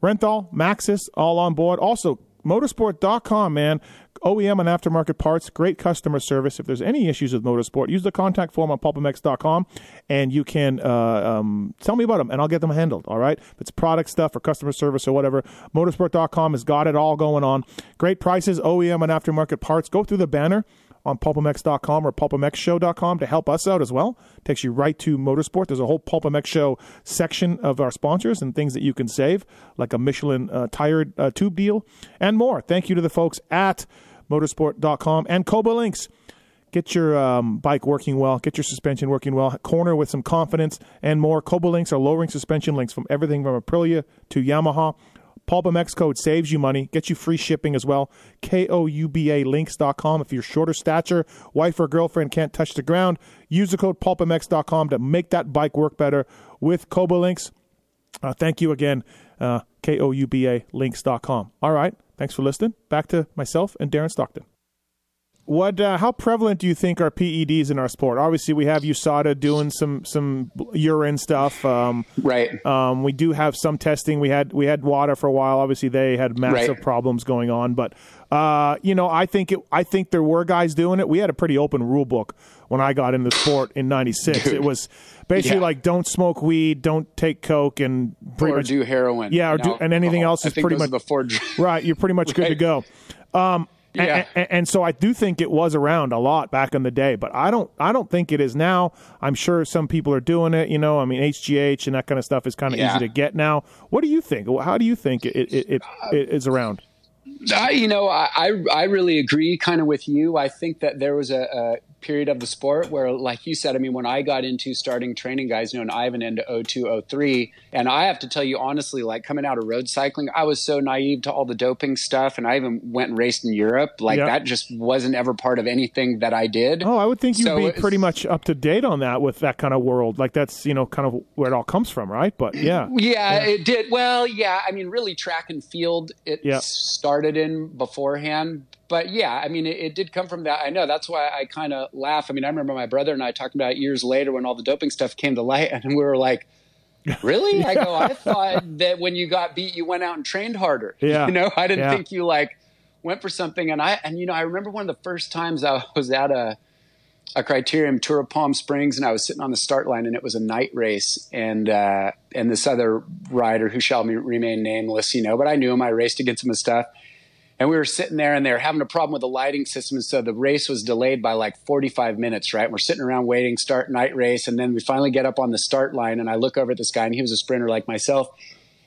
Renthal, Maxxis, all on board. Also, motorsport.com, man. OEM and aftermarket parts, great customer service. If there's any issues with motorsport, use the contact form on pulpmx.com and you can uh, um, tell me about them and I'll get them handled. All right. If it's product stuff or customer service or whatever, motorsport.com has got it all going on. Great prices, OEM and aftermarket parts. Go through the banner on pulpmx.com or pulpmxshow.com to help us out as well. takes you right to motorsport. There's a whole Pulpmx Show section of our sponsors and things that you can save, like a Michelin uh, tire uh, tube deal and more. Thank you to the folks at motorsport.com and Kouba Links. Get your um, bike working well, get your suspension working well, corner with some confidence and more. Kouba Links are lowering suspension links from everything from Aprilia to Yamaha. PulpMX code saves you money, gets you free shipping as well. K-O-U-B-A links.com. If you're shorter stature, wife or girlfriend can't touch the ground, use the code PulpMX.com to make that bike work better with Coba Links. Uh, thank you again, uh, K-O-U-B-A links.com. All right. Thanks for listening. Back to myself and Derin Stockton. What? Uh, how prevalent do you think are PEDs in our sport? Obviously, we have USADA doing some some urine stuff. Um, right. Um, we do have some testing. We had we had WADA for a while. Obviously, they had massive right. problems going on. But uh, you know, I think it, I think there were guys doing it. We had a pretty open rule book when I got in the sport in '96. It was basically yeah. like don't smoke weed, don't take coke, and pretty or much, do heroin. Yeah, or do, and anything else is pretty much the four, right. You're pretty much right. good to go. Um, yeah. And, and, so I do think it was around a lot back in the day, but I don't I don't think it is now. I'm sure some people are doing it. You know, I mean HGH and that kind of stuff is kind of yeah. easy to get now. What do you think? How do you think it it, it, it is around? Uh, you know, I I really agree kind of with you. I think that there was a, a period of the sport where, like you said, I mean, when I got into starting training guys, you know, and Ivan into 02, 03, and I have to tell you honestly, like coming out of road cycling, I was so naive to all the doping stuff, and I even went and raced in Europe. Like yep. that just wasn't ever part of anything that I did. Oh, I would think you'd so be pretty much up to date on that with that kind of world. Like that's you know kind of where it all comes from, right? But yeah, yeah, yeah. it did. Well, yeah, I mean, really, track and field it yep. started in beforehand, but yeah, I mean, it, it, did come from that. I know that's why I kind of laugh. I mean, I remember my brother and I talking about years later when all the doping stuff came to light, and we were like, "Really?" yeah. I go, "I thought that when you got beat, you went out and trained harder." Yeah. You know, I didn't yeah. think you like went for something. And I and you know, I remember one of the first times I was at a a criterium tour of Palm Springs, and I was sitting on the start line, and it was a night race, and uh, and this other rider who shall remain nameless, you know, but I knew him. I raced against him and stuff and we were sitting there and they were having a problem with the lighting system. And so the race was delayed by like 45 minutes, right? And we're sitting around waiting, start night race. And then we finally get up on the start line and I look over at this guy and he was a sprinter like myself.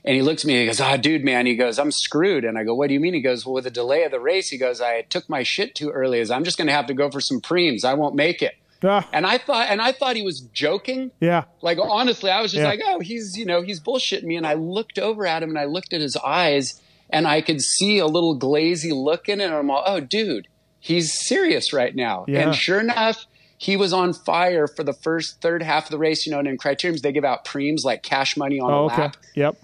And he looks at me and he goes, Ah, oh, dude, man. He goes, I'm screwed. And I go, What do you mean? He goes, Well, with the delay of the race, he goes, I took my shit too early. As I'm just going to have to go for some preems. I won't make it. Ah. And I thought, and I thought he was joking. Yeah. Like honestly, I was just yeah. like, oh, he's, you know, he's bullshitting me. And I looked over at him and I looked at his eyes and I could see a little glazy look in it. And I'm all, oh, dude, he's serious right now. Yeah. And sure enough, he was on fire for the first third half of the race. You know, and in criteriums, they give out preems like cash money on oh, a lap. Okay. Yep.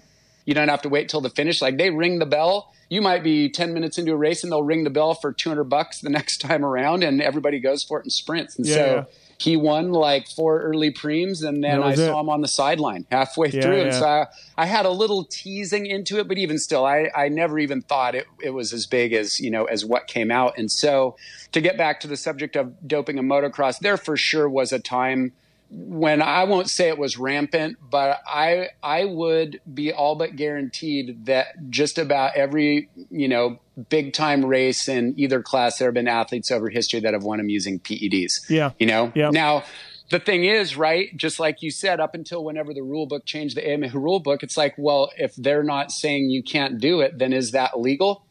You don't have to wait till the finish. Like they ring the bell. You might be 10 minutes into a race and they'll ring the bell for 200 bucks the next time around and everybody goes for it and sprints. And yeah, so yeah he won like four early preems, and then I saw him on the sideline halfway yeah, through. Yeah. And so I, I, had a little teasing into it, but even still, I, I never even thought it, it was as big as you know as what came out. And so to get back to the subject of doping and motocross, there for sure was a time when I won't say it was rampant, but I I would be all but guaranteed that just about every you know big time race in either class there have been athletes over history that have won them using PEDs. Yeah, you know. Yeah. Now the thing is, right? Just like you said, up until whenever the rule book changed the AMA rule book, it's like, well, if they're not saying you can't do it, then is that legal?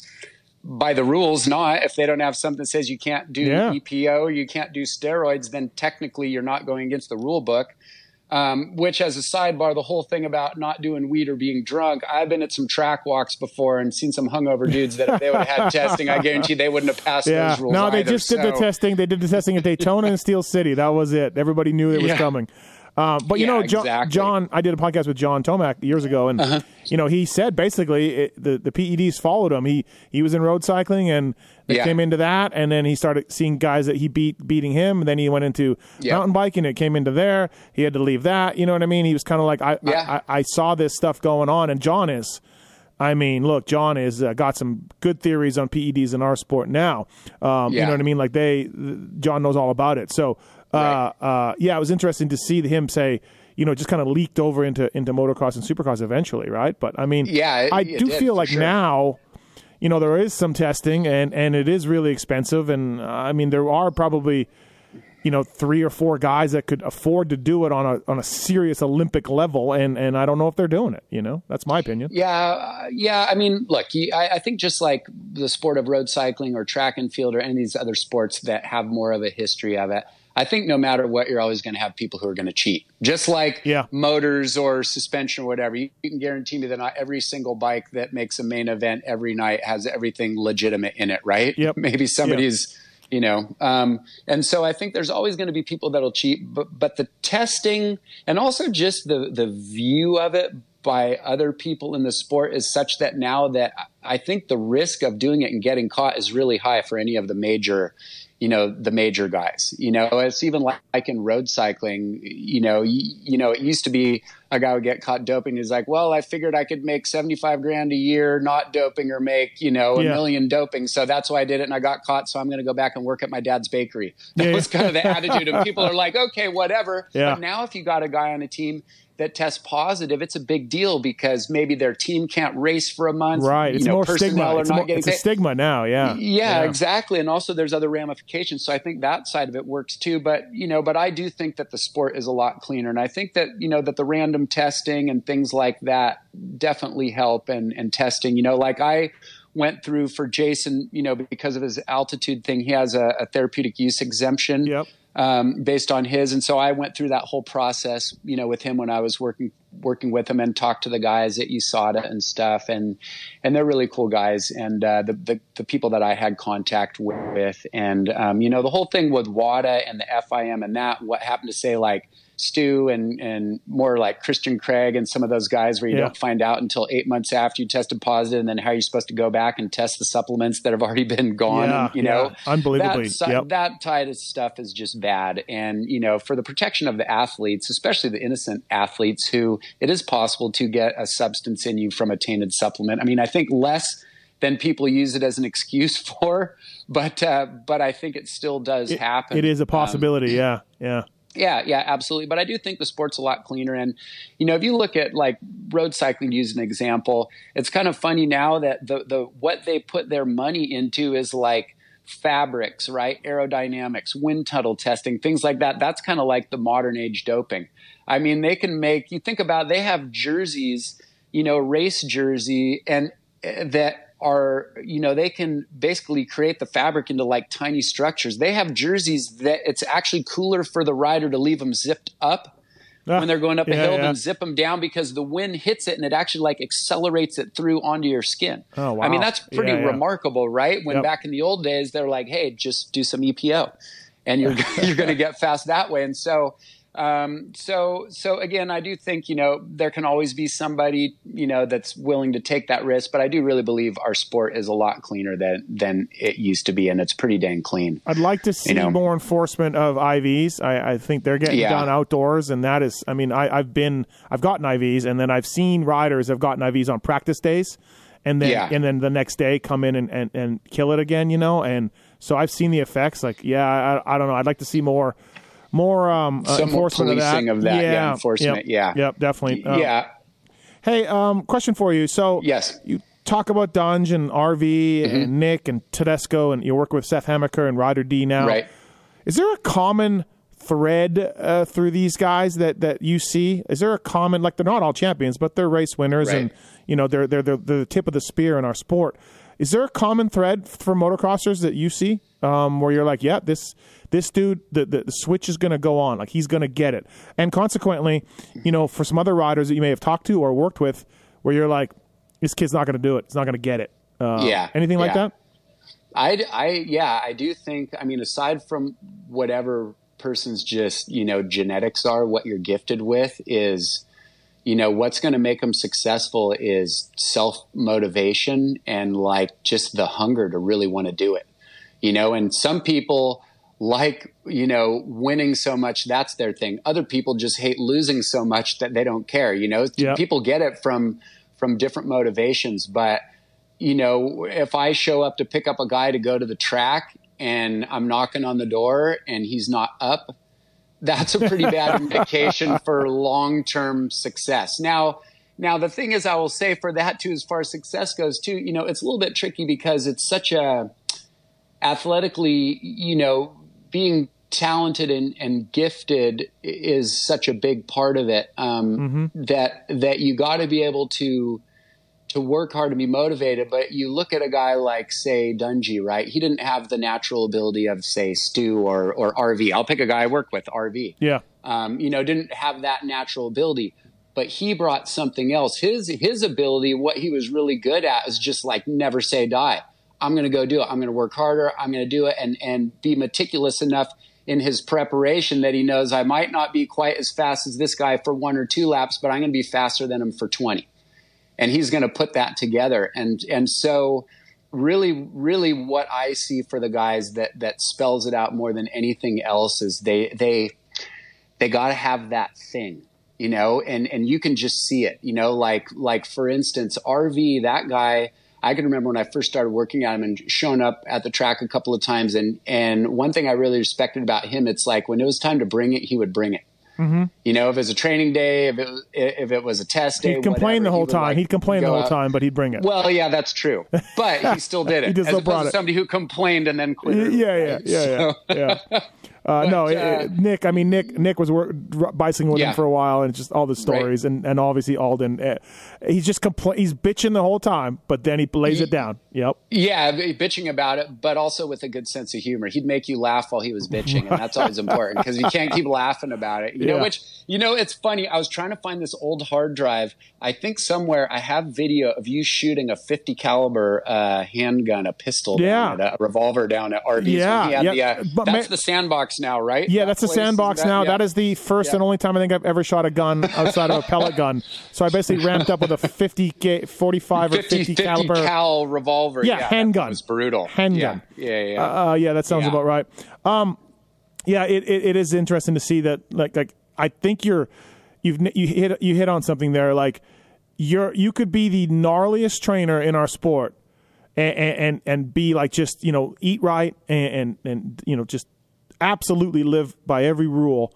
By the rules not if they don't have something that says you can't do yeah. epo you can't do steroids then technically you're not going against the rule book um, which as a sidebar the whole thing about not doing weed or being drunk i've been at some track walks before and seen some hungover dudes that if they would have had testing i guarantee they wouldn't have passed yeah. those rules no they either, just did the testing they did the testing at daytona and steel city that was it everybody knew it was yeah. coming uh, but you yeah, know, John, exactly. John, I did a podcast with John Tomac years ago, and uh-huh. you know, he said basically it, the the PEDs followed him. He he was in road cycling, and they yeah. came into that, and then he started seeing guys that he beat beating him. And then he went into yeah. mountain biking. It came into there. He had to leave that. You know what I mean? He was kind of like, I, I, I saw this stuff going on, and John is. I mean, look, John has uh, got some good theories on PEDs in our sport now. Um, yeah. You know what I mean? Like they, John knows all about it. So, right. uh, yeah, it was interesting to see him say, you know, just kind of leaked over into into motocross and supercross eventually, right? But I mean, yeah, it, I it do did, feel like sure. now, you know there is some testing and and it is really expensive and uh, I mean there are probably you know three or four guys that could afford to do it on a on a serious Olympic level and and I don't know if they're doing it you know that's my opinion yeah uh, yeah I mean look I, I think just like the sport of road cycling or track and field or any of these other sports that have more of a history of it I think no matter what, you're always going to have people who are going to cheat. Just like yeah. motors or suspension or whatever. You, you, can guarantee me that not every single bike that makes a main event every night has everything legitimate in it, right? Yep. Maybe somebody's, yep. you know. Um, and so I think there's always going to be people that'll cheat, but but the testing and also just the the view of it by other people in the sport is such that now that I think the risk of doing it and getting caught is really high for any of the major you know the major guys you know it's even like, like in road cycling you know you, you, know it used to be a guy would get caught doping he's like well i figured i could make 75 grand a year not doping or make you know a yeah. million doping so that's why i did it and i got caught so i'm going to go back and work at my dad's bakery that yeah. was kind of the attitude and people are like okay whatever yeah. but now if you got a guy on a team that test positive, it's a big deal because maybe their team can't race for a month. Right. It's know, more stigma. It's, more, it's a stigma now. Yeah. yeah. yeah. exactly. And also there's other ramifications. So I think that side of it works too. But, you know, but I do think that the sport is a lot cleaner. And I think that, you know, that the random testing and things like that definitely help and, and testing, you know, like I, went through for Jason, you know, because of his altitude thing, he has a, a therapeutic use exemption. Yep um, based on his. And so I went through that whole process, you know, with him when I was working working with him and talked to the guys at USADA and stuff. And and they're really cool guys. And uh, the, the, the people that I had contact with, and um, you know, the whole thing with WADA and the FIM and that. What happened to say like Stu and and more like Christian Craig and some of those guys where you yeah. don't find out until eight months after you tested positive, and then how are you supposed to go back and test the supplements that have already been gone? Yeah, and, you know, yeah. unbelievably, that, yep. that type of stuff is just bad. And you know, for the protection of the athletes, especially the innocent athletes, who it is possible to get a substance in you from a tainted supplement. I mean, I think less than people use it as an excuse for, but uh, but I think it still does it, happen. It is a possibility. Um, yeah, yeah. Yeah, yeah, absolutely. But I do think the sport's a lot cleaner. And, you know, if you look at like road cycling, use an example, it's kind of funny now that the, the what they put their money into is like fabrics, right? Aerodynamics, wind tunnel testing, things like that. That's kind of like the modern age doping. I mean, they can make, you think about, they have jerseys, you know, race jersey and uh, that are you know they can basically create the fabric into like tiny structures they have jerseys that it's actually cooler for the rider to leave them zipped up ah, when they're going up yeah, a hill yeah. than zip them down because the wind hits it and it actually like accelerates it through onto your skin oh, wow. i mean that's pretty yeah, remarkable right when yep. back in the old days they're like hey just do some epo and you're you're going to get fast that way and so um, so, so again, I do think you know there can always be somebody you know that's willing to take that risk, but I do really believe our sport is a lot cleaner than than it used to be, and it's pretty dang clean. I'd like to see you know? more enforcement of IVs. I, I think they're getting Yeah. done outdoors, and that is, I mean, I, I've been, I've gotten IVs, and then I've seen riders have gotten IVs on practice days, and then Yeah. and then the next day come in and, and, and kill it again, you know, and so I've seen the effects. Like, yeah, I, I don't know. I'd like to see more. More um, uh, enforcement of of that. that, yeah, yeah, enforcement, Yep, yeah. yep, definitely. Uh, yeah, Hey, um, question for you. So, Yes. you talk about Dungey and RV Mm-hmm. and Nick and Tedesco, and you work with Seth Hamaker and Ryder D now. right. Is there a common thread uh, through these guys that, that you see? Is there a common like they're not all champions, but they're race winners, Right. and you know they're they're they're the tip of the spear in our sport. Is there a common thread for motocrossers that you see um, where you're like, yeah, this this dude, the, the, the switch is going to go on, like he's going to get it, and consequently, you know, for some other riders that you may have talked to or worked with, where you're like, this kid's not going to do it, it's not going to get it. Uh, Yeah, anything like yeah. that? I, I, yeah, I do think. I mean, aside from whatever person's just you know genetics are, what you're gifted with is, you know, what's going to make them successful is self motivation and like just the hunger to really want to do it. You know, and some people like you know winning so much that's their thing. Other people just hate losing so much that they don't care. You know, Yeah. people get it from from different motivations, but you know, if I show up to pick up a guy to go to the track and I'm knocking on the door and he's not up, that's a pretty bad indication for long term success. Now, Now, the thing is, I will say for that too, as far as success goes too, you know, it's a little bit tricky because it's such a athletically, you know, being talented and, and gifted is such a big part of it um, mm-hmm. that that you got to be able to to work hard and be motivated. But you look at a guy like, say, Dungey, right? He didn't have the natural ability of, say, Stu or or RV. I'll pick a guy I work with, RV. Yeah. Um, you know, didn't have that natural ability but he brought something else. His his ability, what he was really good at, is just like never say die. I'm going to go do it. I'm going to work harder. I'm going to do it, and and be meticulous enough in his preparation that he knows I might not be quite as fast as this guy for one or two laps, but I'm going to be faster than him for 20. And he's going to put that together. And and so really really what I see for the guys that that spells it out more than anything else is they they they got to have that thing you know, and and you can just see it, you know, like like for instance, RV, that guy. I can remember when I first started working on him and showing up at the track a couple of times. And and one thing I really respected about him, it's like when it was time to bring it, he would bring it. Mm-hmm. You know, if it was a training day, if it was, if it was a test day, he'd complain whatever, the whole he time. Like he'd complain the whole out. time, but he'd bring it. Well, yeah, that's true. But he still did it. he just as opposed to somebody who complained and then quit. Yeah, yeah, yeah, so. yeah, yeah. Uh, but, no, uh, it, Nick. I mean, Nick. Nick was work, bicycling with yeah. him for a while, and just all the stories, right. and, and obviously Aldon. Uh, he's just compl- He's bitching the whole time, but then he lays he, it down. Yep. Yeah, bitching about it, but also with a good sense of humor. He'd make you laugh while he was bitching, and that's always important because you can't keep laughing about it. You yeah. know, which you know, it's funny. I was trying to find this old hard drive. I think somewhere I have video of you shooting a 50 caliber uh, handgun, a pistol, yeah, at, a revolver down at RV's. Yeah, yeah. The, uh, that's the sandbox now, right? Yeah, that that's the sandbox that, now. Yeah. That is the first yeah. and only time I think I've ever shot a gun outside of a pellet gun. So I basically ramped up with a 50, 45 or 50, 50 caliber cal revolver. Yeah, yeah handgun. It was brutal. Handgun. Yeah, yeah, yeah. Uh, uh, yeah that sounds about right. Um, yeah, it, it, it is interesting to see that. Like, like I think you're you've you hit you hit on something there. Like you're you could be the gnarliest trainer in our sport. And, and and be like just you know eat right and, and and you know just absolutely live by every rule.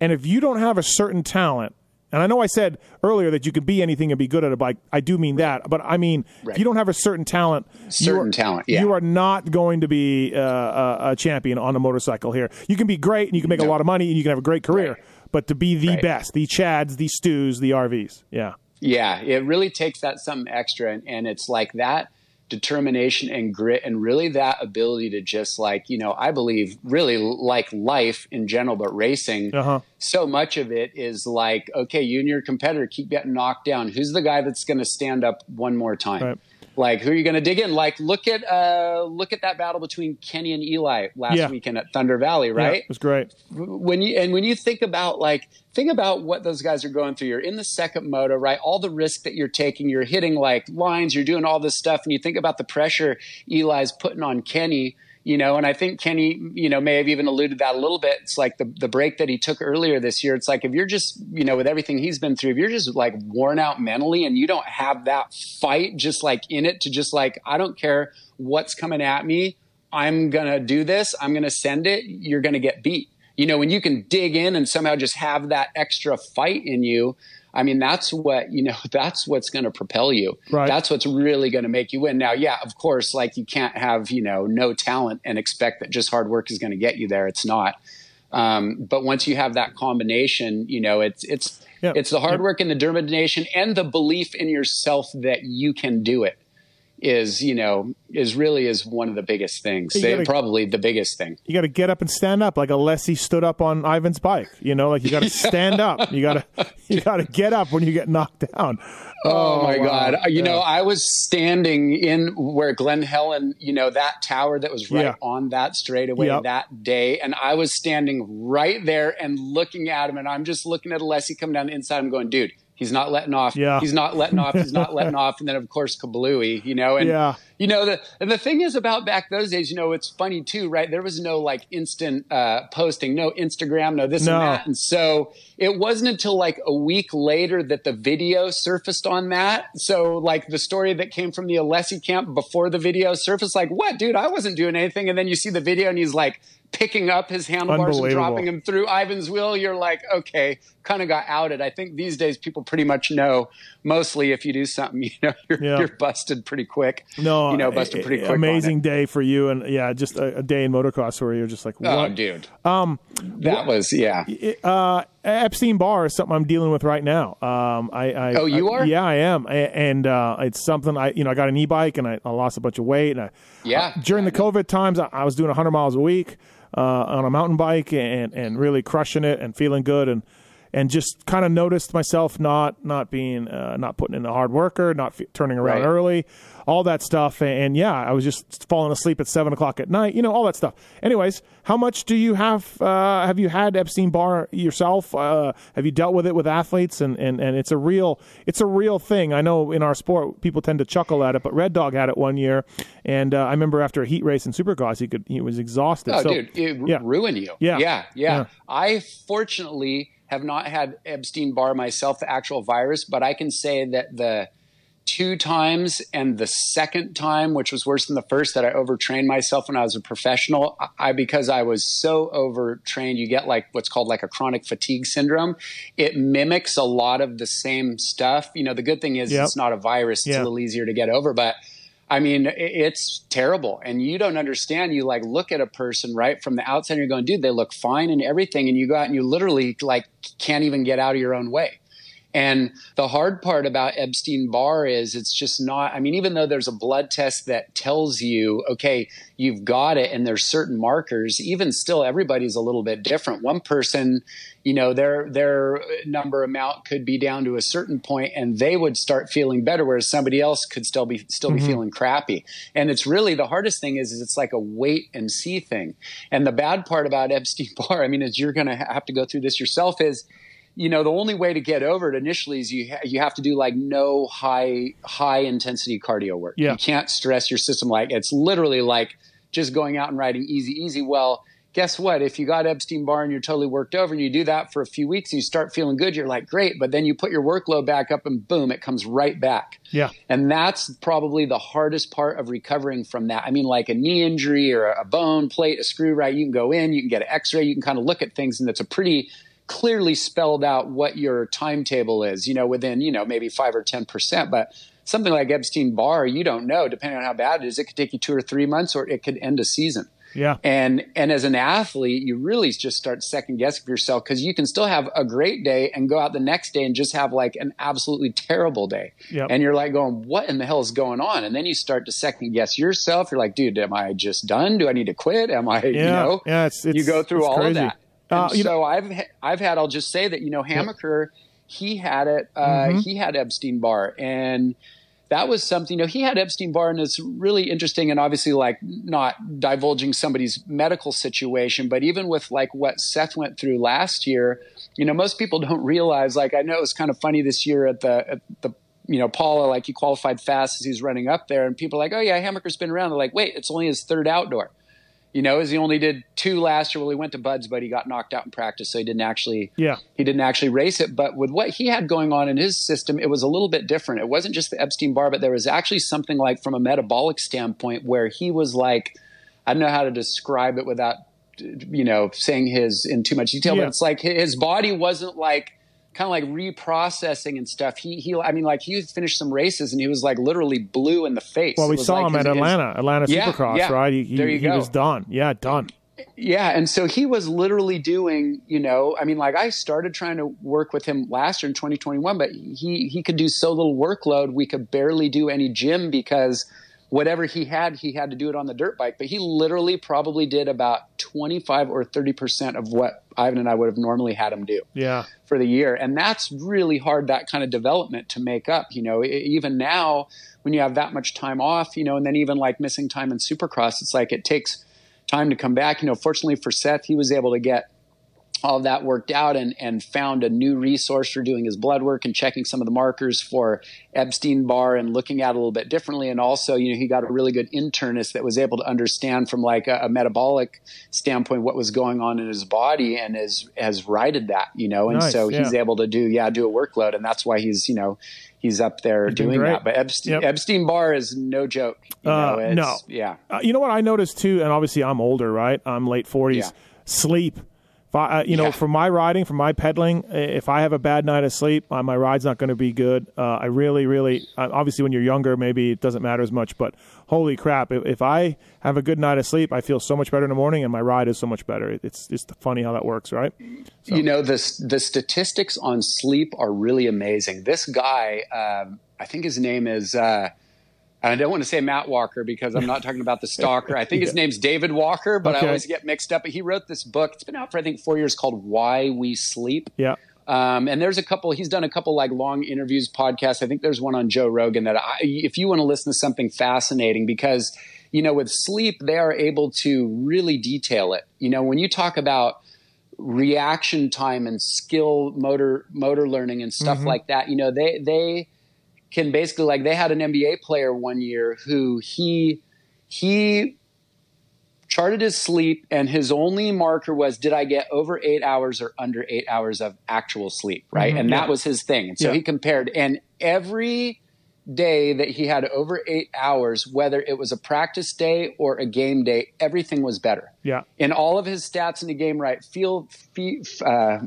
And if you don't have a certain talent, and I know I said earlier that you can be anything and be good at a bike. I do mean that, but I mean right. if you don't have a certain talent, certain are, talent, yeah. you are not going to be uh, a, champion on a motorcycle here. You can be great and you can make no. a lot of money and you can have a great career, right. but to be the right. best, the Chads, the Stews, the RVs, yeah, yeah, it really takes that something extra, and, and it's like that determination and grit and really that ability to just like you know i believe really like life in general but racing uh-huh. so much of it is like okay you and your competitor keep getting knocked down who's the guy that's going to stand up one more time right. Like, who are you going to dig in? Like, look at uh, look at that battle between Kenny and Eli last yeah. weekend at Thunder Valley, right? Yeah, it was great. When you and when you think about like think about what those guys are going through. You're in the second moto, right? All the risk that you're taking, you're hitting like lines, you're doing all this stuff, and you think about the pressure Eli's putting on Kenny you know, and I think Kenny, you know, may have even alluded that a little bit. It's like the the break that he took earlier this year. It's like if you're just, you know, with everything he's been through, if you're just like worn out mentally and you don't have that fight just like in it to just like I don't care what's coming at me, I'm gonna do this. I'm gonna send it. You're gonna get beat. You know, when you can dig in and somehow just have that extra fight in you, I mean, that's what, you know, that's what's going to propel you. Right. That's what's really going to make you win. Now, yeah, of course, like you can't have, you know, no talent and expect that just hard work is going to get you there. It's not. Um, but once you have that combination, you know, it's, it's, yeah. it's the hard work and the determination and the belief in yourself that you can do it is you know is really is one of the biggest things gotta, probably the biggest thing you got to get up and stand up like alessi stood up on ivan's bike you know like you got to stand up you got to you got to get up when you get knocked down oh, oh my wow. god you yeah. know i was standing in where glen helen you know that tower that was right yeah. on that straightaway yep. that day and i was standing right there and looking at him and i'm just looking at alessi coming down the inside i'm going dude He's not letting off. Yeah. He's not letting off. He's not letting off. And then of course Kablooey, you know, and yeah. You know the and the thing is about back those days you know it's funny too right? There was no like instant uh, posting no instagram no this No. and that. And so it wasn't until like a week later that the video surfaced on that. So like the story that came from the alessi camp before the video surfaced like what dude? I wasn't doing anything. And then you see the video and he's like picking up his handlebars and dropping him through ivan's wheel you're like okay. Kind of got outed. I think these days people pretty much know mostly if you do something you know you're, Yeah. you're busted pretty quick. No, you know, busted pretty quick. Amazing day for you, and yeah, just a, a day in motocross where you're just like, what? Oh, dude. Um, that was yeah. uh, Epstein Barr is something I'm dealing with right now. Um, I, I Oh, you I- are? yeah, I am, and uh, it's something I, you know, I got an e-bike and I, I lost a bunch of weight. And I, Yeah. uh, during the COVID times, I, was doing 100 miles a week uh, on a mountain bike and and really crushing it and feeling good and. And just kind of noticed myself not not being uh, not putting in a hard worker, not f- turning around Right. early, all that stuff. And, and yeah, I was just falling asleep at seven o'clock at night. You know all that stuff. Anyways, how much do you have? Uh, have you had Epstein Barr yourself? Uh, have you dealt with it with athletes? And, and, and it's a real it's a real thing. I know in our sport people tend to chuckle at it, but Red Dog had it one year, and uh, I remember after a heat race in Supercross, he could he was exhausted. Oh, So, dude, it yeah. ruin you. Yeah. yeah, yeah, Yeah. I fortunately have not had Epstein Barr myself, the actual virus, but I can say that the two times and the second time, which was worse than the first, that I overtrained myself when I was a professional, I because I was so overtrained, you get like what's called like a chronic fatigue syndrome. It mimics a lot of the same stuff. You know, the good thing is Yep. it's not a virus; it's a little easier to get over, but. I mean, it's terrible. And you don't understand. You like look at a person right from the outside and you're going, dude, they look fine and everything. And you go out and you literally like can't even get out of your own way. And the hard part about Epstein Barr is it's just not, I mean, even though there's a blood test that tells you, okay, you've got it and there's certain markers, even still, everybody's a little bit different. One person, you know, their, their number amount could be down to a certain point and they would start feeling better, whereas somebody else could still be, still be mm-hmm. feeling crappy. And it's really the hardest thing is, is it's like a wait and see thing. And the bad part about Epstein Barr, I mean, is you're going to have to go through this yourself is, you know the only way to get over it initially is you ha- you have to do like no high high intensity cardio work. Yeah. You can't stress your system like it's literally like just going out and riding easy easy. Well, guess what? If you got Epstein Barr and you're totally worked over and you do that for a few weeks and you start feeling good, you're like great, but then you put your workload back up and boom, it comes right back. Yeah. And that's probably the hardest part of recovering from that. I mean, like a knee injury or a bone plate, a screw, right? You can go in, you can get an x ray, you can kind of look at things, and it's a pretty clearly spelled out what your timetable is, you know, within, you know, maybe five or 10%. But something like Epstein Barr, you don't know, depending on how bad it is. It could take you two or three months or it could end a season. Yeah. And and as an athlete, you really just start second guessing yourself because you can still have a great day and go out the next day and just have like an absolutely terrible day. Yep. And you're like going, what in the hell is going on? And then you start to second guess yourself. You're like, dude, am I just done? Do I need to quit? Am I, you Yeah. know? Yeah, it's- it's- you go through all crazy. of that. Uh, you know- so I've I've had I'll just say that you know Hamaker he had it uh, Mm-hmm. he had Epstein Barr and that was something you know he had Epstein Barr and it's really interesting and obviously like not divulging somebody's medical situation but even with like what Seth went through last year you know most people don't realize like I know it was kind of funny this year at the at the you know, Pala, like he qualified fast as he's running up there, and people are like, oh yeah, Hamaker's been around. They're like, wait, it's only his third outdoor you know, as he only did two last year. Well, he went to Budds, but he got knocked out in practice, so he didn't actually. Yeah. He didn't actually race it. But with what he had going on in his system, it was a little bit different. It wasn't just the Epstein Barr, but there was actually something like from a metabolic standpoint where he was like, I don't know how to describe it without, you know, saying his in too much detail, Yeah. but it's like his body wasn't like kind of like reprocessing and stuff. He he, I mean, like he finished some races and he was like literally blue in the face. Well, we saw like him his- at his- Atlanta, Atlanta Yeah, Supercross, yeah. right? He, he, There you he go. was done. Yeah, done. Yeah, and so he was literally doing, you know, I mean, like I started trying to work with him last year in 2021, but he he could do so little workload, we could barely do any gym because whatever he had, he had to do it on the dirt bike. But he literally probably did about 25 or 30 percent of what Ivan and I would have normally had him do Yeah. for the year. And that's really hard, that kind of development to make up. You know, even now, when you have that much time off, you know, and then even like missing time in supercross, it's like it takes time to come back. You know, fortunately for Seth, he was able to get all that worked out and, and found a new resource for doing his blood work and checking some of the markers for Epstein Barr and looking at it a little bit differently. And also, you know, he got a really good internist that was able to understand from like a, a metabolic standpoint what was going on in his body and has has righted that, you know. And Nice, so yeah. he's able to do yeah do a workload, and that's why he's you know he's up there doing doing that. But Epstein, Yep. Epstein Barr is no joke. You Uh, know, it's- no. yeah. Uh, you know what I noticed too, and obviously I'm older, right? I'm late 40s. Yeah. Sleep. I, uh, you know, Yeah. for my riding, for my pedaling, if I have a bad night of sleep, uh, my ride's not going to be good. Uh, I really, really, uh, obviously when you're younger, maybe it doesn't matter as much, but holy crap, if, if I have a good night of sleep, I feel so much better in the morning, and my ride is so much better. It- It's just funny how that works, right? You know, the the statistics on sleep are really amazing. This guy, um, I think his name is. Uh, I don't want to say Matt Walker because I'm not talking about the stalker. I think his name's David Walker, but Okay. I always get mixed up. But he wrote this book. It's been out for I think four years called "Why We Sleep." Yeah. Um, and there's a couple. He's done a couple like long interviews, podcasts. I think there's one on Joe Rogan that I, if you want to listen to something fascinating, because you know with sleep they are able to really detail it. You know when you talk about reaction time and skill motor motor learning and stuff like that, you know they they can basically like they had an NBA player one year who he he charted his sleep and his only marker was did I get over eight hours or under eight hours of actual sleep, right? and that was his thing. And so Yeah. he compared and every day that he had over eight hours, whether it was a practice day or a game day, everything was better. Yeah. In all of his stats in the game, right? Field, fee, uh,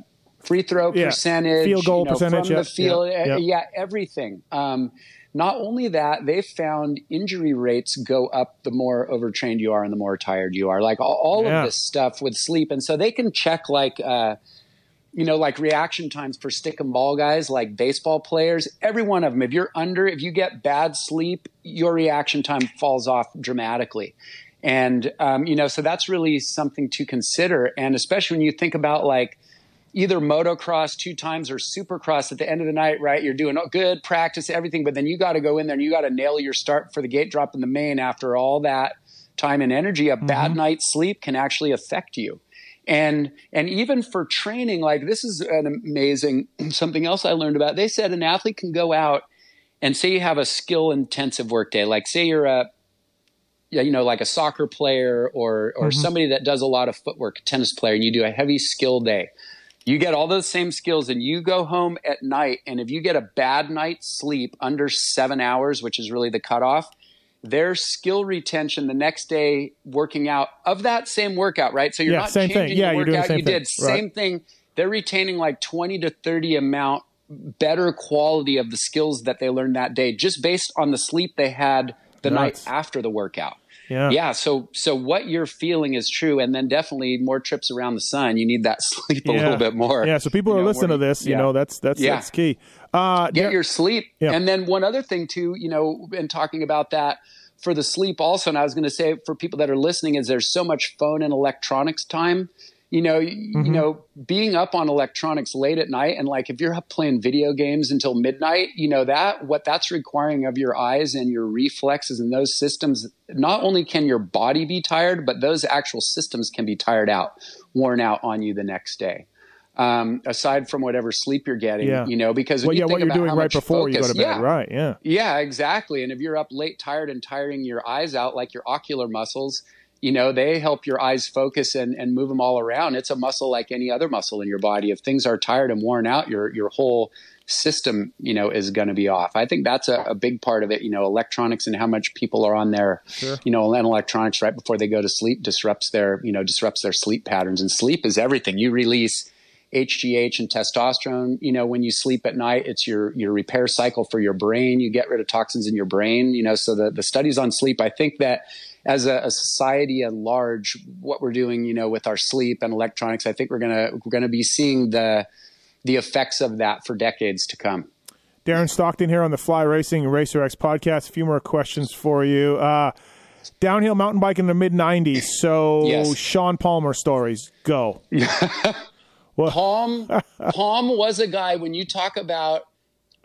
free throw Yeah. percentage, Field goal you know, percentage, from yeah, the field, yeah, uh, yeah. yeah, everything. Um, not only that, they found injury rates go up the more overtrained you are and the more tired you are. Like all, all Yeah. of this stuff with sleep, and so they can check like. Uh, you know, like reaction times for stick and ball guys, like baseball players, every one of them, if you're under, if you get bad sleep, your reaction time falls off dramatically. And, um, you know, so that's really something to consider. And especially when you think about like either motocross two times or supercross at the end of the night, right? You're doing good practice, everything, but then you got to go in there and you got to nail your start for the gate drop in the main after all that time and energy. A bad mm-hmm. night's sleep can actually affect you. And and even for training like this is an amazing something else i learned about. They said an athlete can go out and say you have a skill intensive work day. Like say you're a yeah, you know like a soccer player or or mm-hmm. somebody that does a lot of footwork a tennis player and you do a heavy skill day you get all those same skills and you go home at night and if you get a bad night's sleep under seven hours which is really the cutoff their skill retention the next day working out of that same workout, right? So you're Yeah, not same thing. changing Yeah, you're doing the workout you thing. did. Right. Same thing. They're retaining like 20 to 30 amount better quality of the skills that they learned that day just based on the sleep they had the Nuts. night after the workout. Yeah. Yeah, so so what you're feeling is true, and then definitely more trips around the sun. You need that sleep a Yeah. little bit more. Yeah. So people You are know, listening to this. You yeah. know, that's that's Yeah. that's key. Uh, get your sleep. And then one other thing too, you know, in talking about that for the sleep also, and I was going to say for people that are listening, is there's so much phone and electronics time. You know, Mm-hmm. you know, being up on electronics late at night, and like if you're up playing video games until midnight, you know that what that's requiring of your eyes and your reflexes and those systems. Not only can your body be tired, but those actual systems can be tired out, worn out on you the next day. Um, aside from whatever sleep you're getting, Yeah. you know, because well, yeah, what you're about doing right before you go to bed. yeah, Right. Yeah. yeah, exactly. And if you're up late, tired, and tiring your eyes out, like your ocular muscles, you know, they help your eyes focus and, and move them all around. It's a muscle like any other muscle in your body. If things are tired and worn out, your your whole system, you know, is going to be off. I think that's a, a big part of it. You know, electronics and how much people are on their, you know, and electronics right before they go to sleep disrupts their, you know, disrupts their sleep patterns. And sleep is everything. You release HGH and testosterone. You know, when you sleep at night, it's your your repair cycle for your brain. You get rid of toxins in your brain. You know, so the the studies on sleep. I think that as a, a society at large, what we're doing, you know, with our sleep and electronics, I think we're gonna we're gonna be seeing the the effects of that for decades to come. Derin Stockton here on the Fly Racing Racer X podcast. A few more questions for you. Uh, downhill mountain bike in the mid 90s. So, Yes. Shaun Palmer stories. Go. Palm Palm was a guy when you talk about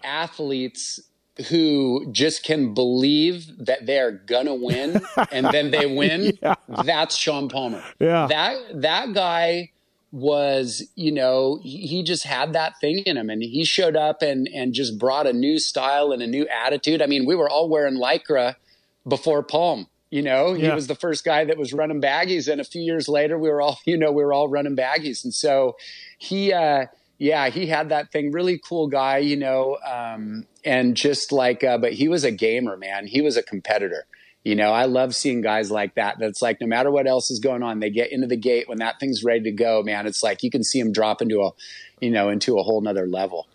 athletes who just can believe that they're gonna win and then they win. That's Shaun Palmer. Yeah. That that guy was, you know, he, just had that thing in him and he showed up and, and just brought a new style and a new attitude. I mean, we were all wearing Lycra before Palm. You know, he was the first guy that was running baggies, and a few years later, we were all, you know, we were all running baggies, and so he, uh, yeah, he had that thing. Really cool guy, you know, um, and just like, uh, but he was a gamer, man. He was a competitor. You know, I love seeing guys like that. That's like no matter what else is going on, they get into the gate when that thing's ready to go. Man, it's like you can see him drop into a, you know, into a whole nother level.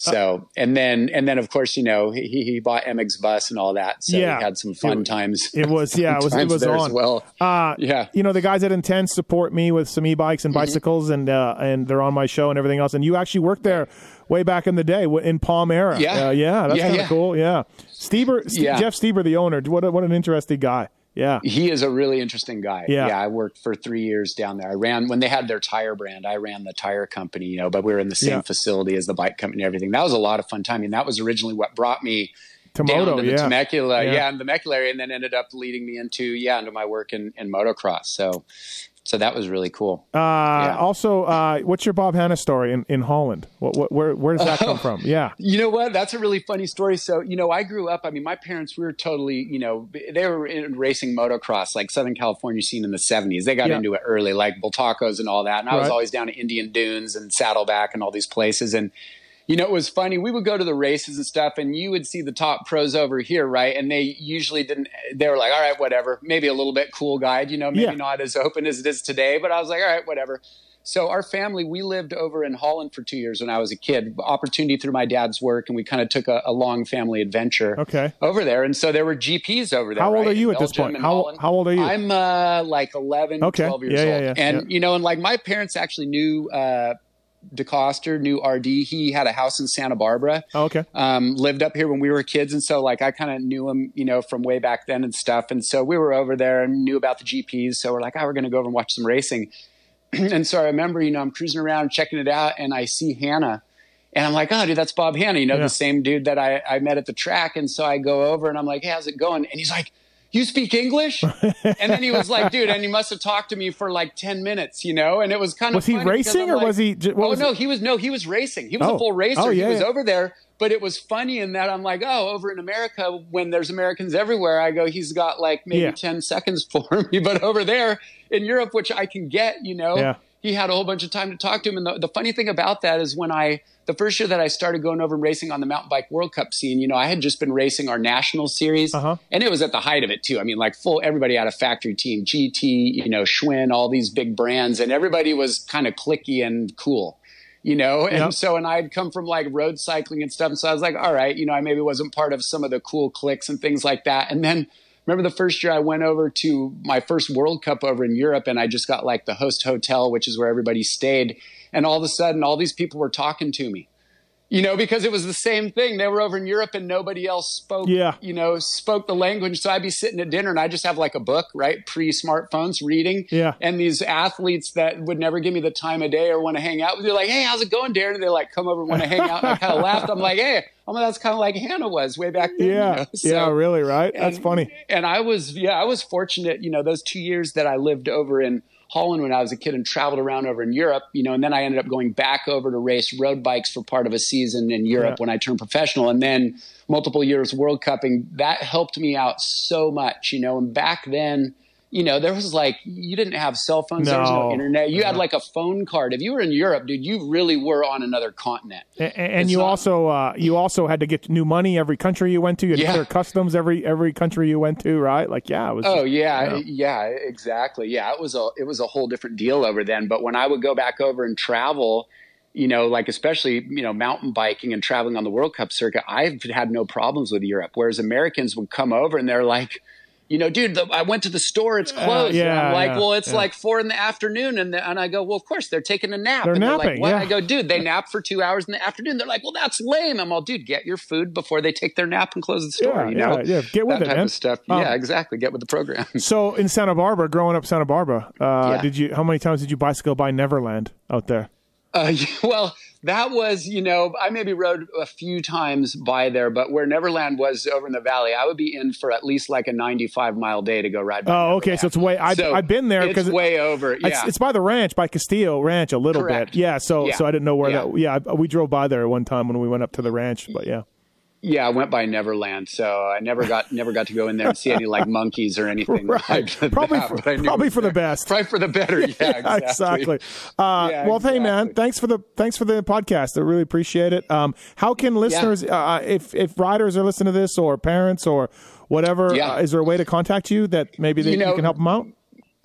So and then and then of course you know he he bought Emig's bus and all that. So Yeah. we had some fun It- times. It was yeah, it was it was on. as well. Uh, Yeah. you know the guys at Intense support me with some e-bikes and Mm-hmm. bicycles, and uh, and they're on my show and everything else. And you actually worked there way back in the day in Palm era. Yeah. uh, yeah, that's Yeah, kind of yeah. cool. Yeah, Steber, Yeah. Jeff Steber, the owner. What a, what an interesting guy. Yeah, He is a really interesting guy. Yeah. I worked for three years down there. I ran when they had their tire brand. I ran the tire company, you know, but we were in the same Yeah. facility as the bike company and everything. That was a lot of fun time. And that was originally what brought me to down moto. to the Yeah, Temecula, Yeah. yeah, in the Temecula area, and then ended up leading me into yeah into my work in, in motocross. So, so that was really cool. Uh, Also, uh, what's your Bob Hannah story in, in Holland? What, what, where where does that come from? Yeah, You know what? That's a really funny story. So, you know, I grew up, I mean, my parents, we were totally, you know, they were in racing motocross, like Southern California scene in the 70s. They got Yeah. into it early, like Bultacos and all that. And I was always down to Indian Dunes and Saddleback and all these places. And, you know, it was funny. We would go to the races and stuff, and you would see the top pros over here, right? And they usually didn't, they were like, all right, whatever. Maybe a little bit cool guide, you know, maybe Yeah. not as open as it is today. But I was like, all right, whatever. So our family, we lived over in Holland for two years when I was a kid. Opportunity through my dad's work, and we kind of took a, a long family adventure Okay. over there. And so there were GPs over there. How old right, are you in at this point? and How- how old are you? I'm uh, like 11, Okay. 12 years Yeah, yeah, old. yeah, and yeah. you know, and like my parents actually knew uh, DeCoster, knew RD. He had a house in Santa Barbara Oh, okay. um, lived up here when we were kids, and so like I kind of knew him, you know, from way back then and stuff. And so we were over there and knew about the GPs. So we're like, oh, we're going to go over and watch some racing. and so I remember, you know, I'm cruising around checking it out, and I see Hannah, and I'm like, oh, dude, that's Bob Hannah, you know, Yeah. the same dude that I, I met at the track. And so I go over and I'm like, hey, how's it going? And he's like. You speak English? and then he was like, dude, and he must have talked to me for like 10 minutes, you know? And it was kind of Was he racing or like- was he? oh was no, he was no, he was racing. He was Oh. a full racer. Oh, yeah, he was yeah. over there, but it was funny in that I'm like, oh, over in America, when there's Americans everywhere, I go, he's got like maybe Yeah. 10 seconds for me. But over there in Europe, which I can get, you know, Yeah. He had a whole bunch of time to talk to him. And the, the funny thing about that is when I, the first year that I started going over and racing on the mountain bike World Cup scene, you know, I had just been racing our national series, Uh-huh. and it was at the height of it too. I mean, like full, everybody had a factory team, GT, you know, Schwinn, all these big brands, and everybody was kind of clicky and cool you know? And Yep. so, and I'd come from like road cycling and stuff. And so I was like, all right, you know, I maybe wasn't part of some of the cool cliques and things like that. And then remember the first year I went over to my first World Cup over in Europe and I just got like the host hotel, which is where everybody stayed. And all of a sudden, all these people were talking to me. You know, because it was the same thing. They were over in Europe and nobody else spoke, Yeah. you know, spoke the language. So I'd be sitting at dinner and I just have like a book, right? Pre smartphones reading. Yeah. And these athletes that would never give me the time of day or want to hang out with you, like, hey, how's it going, Derin? And they like come over and want to hang out. And I kind of laughed. I'm like, hey, oh I'm that's kind of like Hannah was way back then. you Yeah. know? yeah. Really. Right. That's and- funny. And I was, yeah, I was fortunate, you know, those two years that I lived over in Holland when I was a kid and traveled around over in Europe, you know, and then I ended up going back over to race road bikes for part of a season in Europe Yeah. when I turned professional and then multiple years World Cupping. That helped me out so much, you know, and back then, you know, there was like, you didn't have cell phones, there was No. no internet. You had like a phone card. If you were in Europe, dude, you really were on another continent. And, and you not- also uh, you also had to get new money every country you went to. You had to Yeah. clear customs every every country you went to, right? Like, yeah, it was. Oh just- yeah, yeah. yeah, exactly. Yeah, it was a it was a whole different deal over then. But when I would go back over and travel, you know, like especially you know mountain biking and traveling on the World Cup circuit, I've had no problems with Europe. Whereas Americans would come over and they're like. You know, dude, the, I went to the store. It's closed. yeah, and I'm like, yeah, well, it's yeah. like four in the afternoon, and the, and I go, well, of course they're taking a nap. They're and napping, like, what? yeah. I go, dude, they nap for two hours in the afternoon. They're like, well, that's lame. I'm all, dude, get your food before they take their nap and close the store. Yeah, you know, yeah, yeah. Get with that it, type man. of stuff. Um, yeah, exactly. Get with the program. So in Santa Barbara, growing up Santa Barbara, uh, Yeah. did you? How many times did you bicycle by Neverland out there? Uh, well, that was, you know, I maybe rode a few times by there, but where Neverland was over in the valley, I would be in for at least like a 95 mile day to go ride. By Oh, Neverland. okay. So it's way. I've, So I've been there because It's way over. It's, Yeah. it's by the ranch, by Castillo Ranch, a little Correct. bit. Yeah. So Yeah. so I didn't know where Yeah. that. Yeah, we drove by there one time when we went up to the ranch. But yeah, yeah, I went by Neverland, so I never got never got to go in there and see any like monkeys or anything. Right. like Probably that, for- but I knew probably for the best. Probably for the better. Yeah, exactly. exactly. Uh, Yeah, well, hey man, thanks for the thanks for the podcast. I really appreciate it. Um, how can listeners, uh, if if riders are listening to this, or parents, or whatever, Yeah. uh, is there a way to contact you that maybe they, You you, can help them out?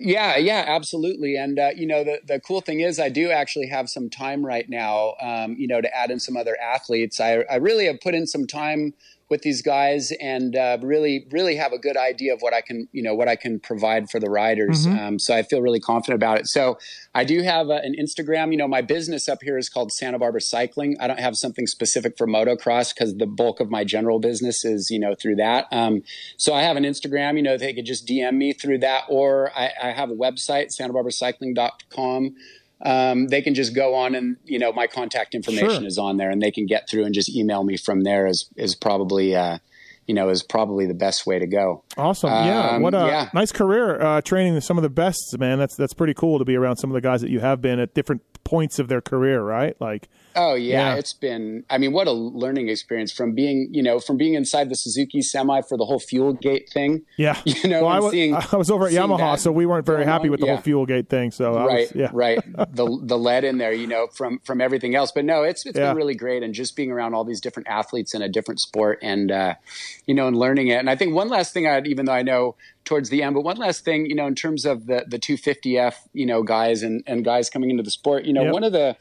Yeah, yeah, absolutely. And uh, you know, the the cool thing is, I do actually have some time right now. Um, you know, to add in some other athletes. I I really have put in some time with these guys and uh, really really have a good idea of what I can you know what I can provide for the riders. Um, so I feel really confident about it. So I do have uh, an Instagram. You know, my business up here is called Santa Barbara Cycling. I don't have something specific for motocross because the bulk of my general business is you know through that. Um, so I have an Instagram. You know, they could just DM me through that, or I, I have a website, SantaBarbaraCycling.com. Um, they can just go on and you know my contact information Sure. is on there, and they can get through and just email me from there. Is is probably uh, you know is probably the best way to go. Awesome. yeah. Um, What a yeah. nice career uh, training some of the best, man. That's that's pretty cool to be around some of the guys that you have been at different points of their career, right? Like, Oh yeah, Yeah. it's been. I mean, what a learning experience from being, you know, from being inside the Suzuki semi for the whole fuel gate thing. yeah. You know, well, I was, seeing- I was over at Yamaha, that so we weren't very happy with the Yeah. whole fuel gate thing. So, I right, was, yeah. right. The the lead in there, you know, from from everything else. But no, it's it's Yeah. been really great, and just being around all these different athletes in a different sport, and uh, you know, and learning it. And I think one last thing, I'd even though I know towards the end, but one last thing, you know, in terms of the the 250F, you know, guys and and guys coming into the sport, you know, Yep. one of the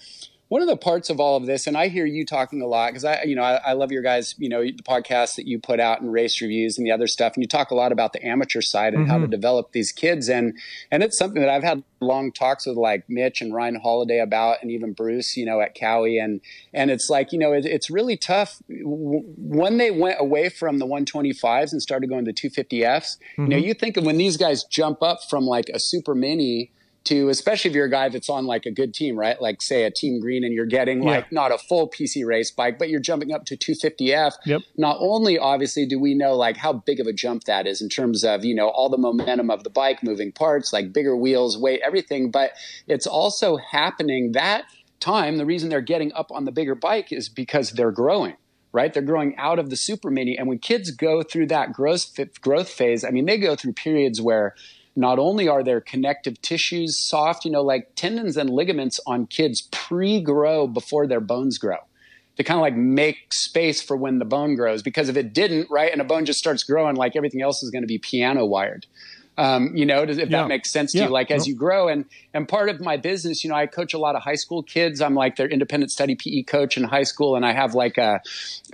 one of the parts of all of this, and I hear you talking a lot because I, you know, I, I love your guys, you know, the podcast that you put out and race reviews and the other stuff, and you talk a lot about the amateur side and how Mm-hmm. to develop these kids, and and it's something that I've had long talks with like Mitch and Ryan Holiday about, and even Bruce, you know, at Cowie, and and it's like you know, it, it's really tough when they went away from the 125s and started going to 250Fs. You know, you think of when these guys jump up from like a super mini to especially if you're a guy that's on like a good team, right? Like say a team green and you're getting Yeah. like not a full PC race bike, but you're jumping up to 250F. Yep. Not only obviously do we know like how big of a jump that is in terms of, you know, all the momentum of the bike, moving parts, like bigger wheels, weight, everything, but it's also happening that time. The reason they're getting up on the bigger bike is because they're growing right? They're growing out of the super mini. And when kids go through that growth, growth phase, I mean, they go through periods where not only are their connective tissues soft, you know, like tendons and ligaments on kids pre grow before their bones grow to kind of like make space for when the bone grows. Because if it didn't, right, and a bone just starts growing, like everything else is going to be piano wired. Um, you know, does, if Yeah. that makes sense to Yeah. you, like as you grow and and part of my business, you know, I coach a lot of high school kids. I'm like their independent study PE coach in high school, and I have like a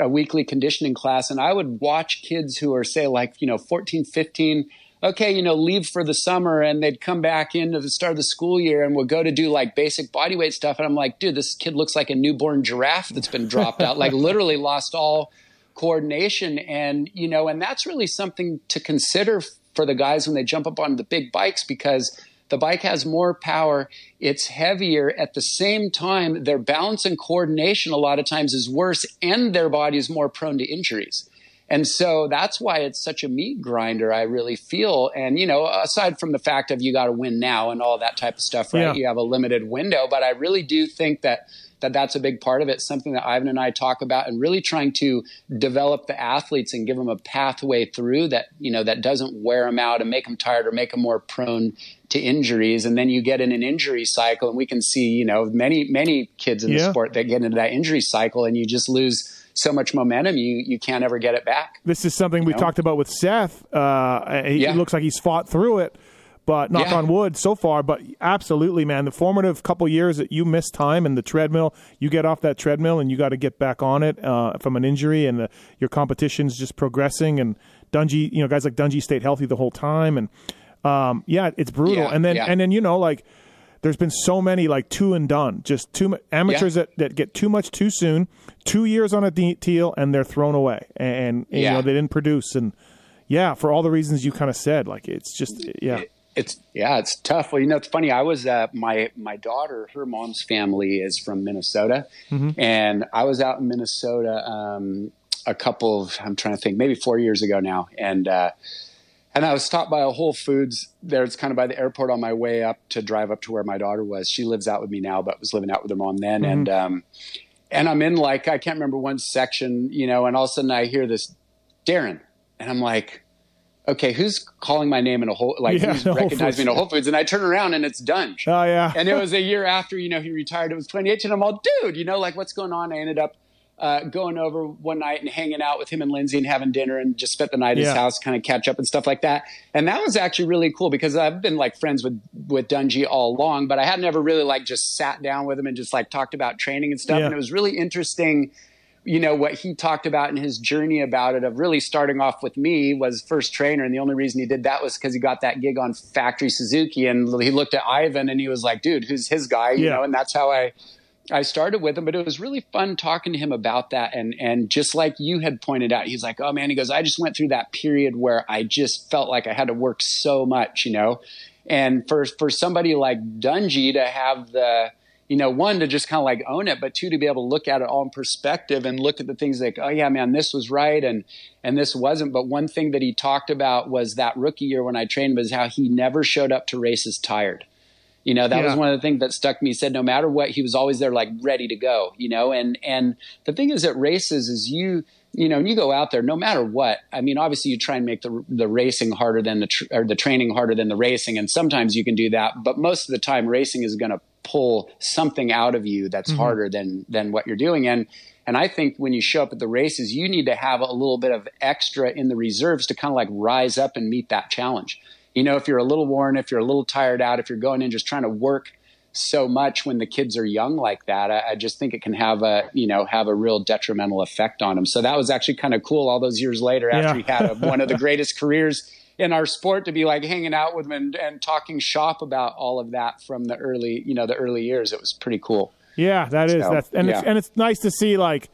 a weekly conditioning class, and I would watch kids who are say like you know 14, 15. Okay, you know, leave for the summer, and they'd come back into the start of the school year, and we'd go to do like basic body weight stuff, and I'm like, dude, this kid looks like a newborn giraffe that's been dropped out, like literally lost all coordination and you know and that's really something to consider for the guys when they jump up on the big bikes because the bike has more power it's heavier at the same time their balance and coordination a lot of times is worse and their body is more prone to injuries and so that's why it's such a meat grinder i really feel. And you know aside from the fact of you got to win now and all that type of stuff right? Yeah. you have a limited window but i really do think that that that's a big part of it. Something that ivan and i talk about and really trying to develop the athletes and give them a pathway through that you know that doesn't wear them out and make them tired or make them more prone to injuries. And then you get in an injury cycle and we can see you know many many kids in the sport that get into that injury cycle and you just lose so much momentum you you can't ever get it back This is something we know? talked about with Seth. Uh, he Yeah. looks like he's fought through it, but knock Yeah. on wood so far. But absolutely, man, the formative couple years that you miss time and the treadmill, you get off that treadmill and you got to get back on it uh, from an injury, and the, your competition's just progressing. And Dungey, you know, guys like Dungey stayed healthy the whole time, and um, yeah, it's brutal. Yeah, and then and then you know like. There's been so many like two and done, just too amateurs that, that get too much too soon, two years on a de- deal and they're thrown away, and, and, you know they didn't produce, and yeah, for all the reasons you kind of said, like it's just yeah, It's yeah, it's tough. Well, you know, it's funny. I was uh, my my daughter, her mom's family is from Minnesota, mm-hmm. and I was out in Minnesota um, a couple of I'm trying to think, maybe four years ago now, and uh, and I was stopped by a Whole Foods there. It's kind of by the airport on my way up to drive up to where my daughter was. She lives out with me now, but was living out with her mom then, mm-hmm. and um, and I'm in like I can't remember one section, you know, and all of a sudden I hear this Derin, and I'm like, okay, who's calling my name in a whole like yeah, who's recognized me in a Whole Foods? And I turn around and it's Dungey. Oh yeah. and it was a year after you know he retired. It was 2018. I'm all, dude, you know, like what's going on? I ended up uh, going over one night and hanging out with him and Lindsay and having dinner and just spent the night at yeah. his house, kind of catch up and stuff like that. And that was actually really cool because I've been like friends with with Dungey all along, but I had never really like just sat down with him and just like talked about training and stuff. Yeah. And it was really interesting. You know what he talked about in his journey about it of really starting off with me was first trainer, and the only reason he did that was because he got that gig on Factory Suzuki, and he looked at Ivan and he was like, "Dude, who's his guy?" You yeah. know, and that's how I I started with him, but it was really fun talking to him about that. And and just like you had pointed out, he's like, oh man, he goes, I just went through that period where I just felt like I had to work so much, you know. And for for somebody like Dungey to have the you know, one to just kind of like own it, but two to be able to look at it all in perspective and look at the things like, oh yeah, man, this was right and and this wasn't. But one thing that he talked about was that rookie year when I trained was how he never showed up to races tired. You know, that yeah. was one of the things that stuck me. He said no matter what, he was always there, like ready to go. You know, and and the thing is at races is you you know, and you go out there, no matter what. I mean, obviously, you try and make the the racing harder than the tr- or the training harder than the racing, and sometimes you can do that. But most of the time, racing is going to pull something out of you that's mm-hmm. harder than than what you're doing. And and I think when you show up at the races, you need to have a little bit of extra in the reserves to kind of like rise up and meet that challenge you know, if you're a little worn, if you're a little tired out, if you're going in just trying to work so much when the kids are young like that, I, I, just think it can have a you know have a real detrimental effect on them. So that was actually kind of cool. All those years later, after yeah. he had a, one of the greatest careers in our sport, to be like hanging out with him and, and talking shop about all of that from the early you know the early years. It was pretty cool. Yeah, that is. So, that's and yeah. it's and it's nice to see like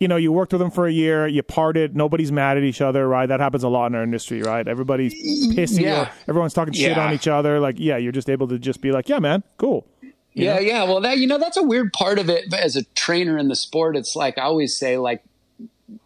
you know, you worked with them for a year, you parted, nobody's mad at each other, right? That happens a lot in our industry, right? Everybody's pissy, yeah. everyone's talking shit yeah. on each other. Like, yeah, you're just able to just be like, yeah, man, cool. You yeah, know? yeah. Well, that you know, that's a weird part of it. As a trainer in the sport, it's like I always say, like,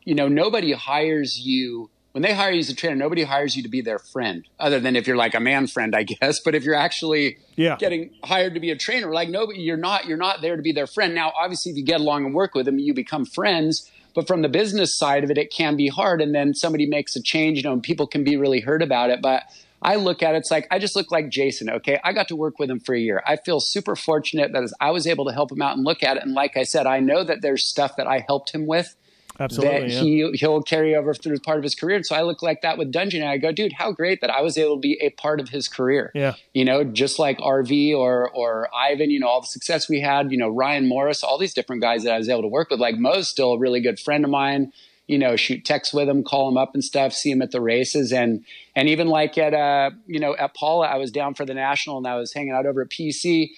you know, nobody hires you when they hire you as a trainer, nobody hires you to be their friend, other than if you're like a man friend, I guess. But if you're actually yeah. getting hired to be a trainer, like nobody, you're not, you're not there to be their friend. Now, obviously, if you get along and work with them, you become friends. But from the business side of it, it can be hard. And then somebody makes a change, you know, and people can be really hurt about it. But I look at it, it's like I just look like Jason. Okay, I got to work with him for a year. I feel super fortunate that I was able to help him out and look at it. And like I said, I know that there's stuff that I helped him with Absolutely, that yeah. he he'll carry over through part of his career. And so I look like that with Dungeon, and I go, dude, how great that I was able to be a part of his career. Yeah, you know, just like RV or or Ivan, you know, all the success we had, you know, Ryan Morais, all these different guys that I was able to work with. Like Mo's still a really good friend of mine. You know, shoot texts with him, call him up and stuff, see him at the races, and and even like at uh, you know, at Pala, I was down for the national, and I was hanging out over at PC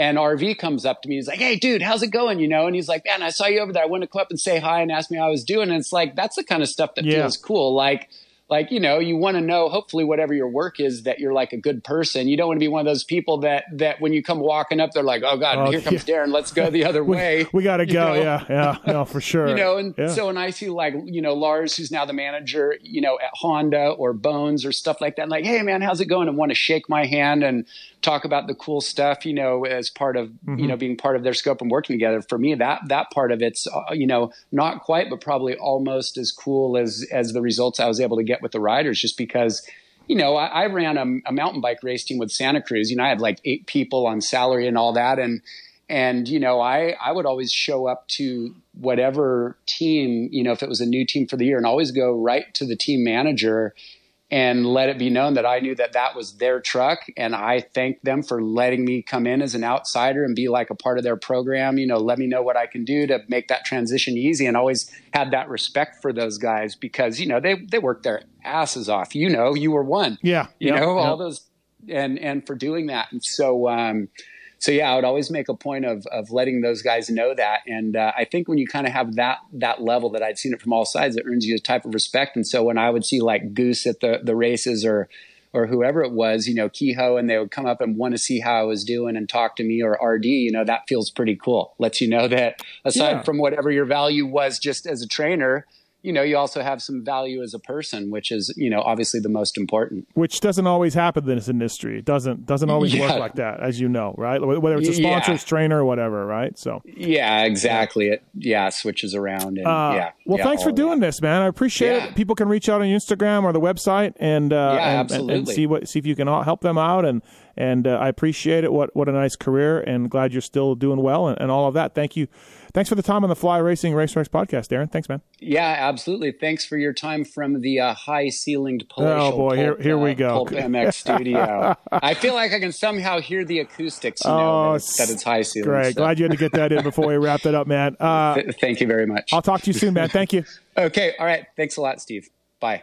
and RV comes up to me. He's like, Hey, dude, how's it going? You know? And he's like, Man, I saw you over there. I want to come up and say hi and ask me how I was doing. And it's like, that's the kind of stuff that yeah. feels cool. Like, like you know you want to know hopefully whatever your work is that you're like a good person you don't want to be one of those people that that when you come walking up they're like oh god oh, here comes yeah. derin let's go the other we, way we gotta go know? yeah yeah no for sure you know and yeah. so when i see like you know lars who's now the manager you know at honda or bones or stuff like that I'm like hey man how's it going and want to shake my hand and talk about the cool stuff you know as part of mm-hmm. you know being part of their scope and working together for me that that part of it's uh, you know not quite but probably almost as cool as as the results i was able to get with the riders just because you know, I, I ran a, a, mountain bike race team with Santa Cruz. You know, I had like eight people on salary and all that, and and you know, I I would always show up to whatever team, you know, if it was a new team for the year, and always go right to the team manager and let it be known that I knew that that was their truck. And I thanked them for letting me come in as an outsider and be like a part of their program. You know, let me know what I can do to make that transition easy. And always had that respect for those guys because, you know, they, they worked their asses off. You know, you were one. Yeah. You yep, know, yep. all those and, and for doing that. And so, um, so yeah, I would always make a point of of letting those guys know that. And uh, I think when you kind of have that that level that I'd seen it from all sides, it earns you a type of respect. And so when I would see like Goose at the the races or or whoever it was, you know, Kehoe, and they would come up and want to see how I was doing and talk to me or RD, you know, that feels pretty cool. Lets you know that aside Yeah. from whatever your value was just as a trainer, you know, you also have some value as a person, which is, you know, obviously the most important. which doesn't always happen in this industry. It doesn't doesn't always work like that, as you know, right? Whether it's a Yeah. sponsors, trainer, or whatever, right? So, Yeah, exactly. It yeah switches around and uh, yeah. well, yeah, thanks for of that. doing this, man. I appreciate Yeah. it. People can reach out on Instagram or the website and uh, Yeah, and- and, and see what see if you can help them out and and uh, I appreciate it. What what a nice career and glad you're still doing well and, and all of that. Thank you. Thanks for the time on the Fly Racing Race Race podcast, Derin. Thanks, man. Yeah, absolutely. Thanks for your time from the uh, high ceilinged palatial Oh, boy, here- Pulp, here we uh, go. Pulp MX studio. I feel like I can somehow hear the acoustics. You know, Oh, that, that it's high ceiling. Great. so- Glad you had to get that in before we wrapped it up, man. Uh, Th- Thank you very much. I'll talk to you soon, man. Thank you. Okay. All right. Thanks a lot, Steve. Bye.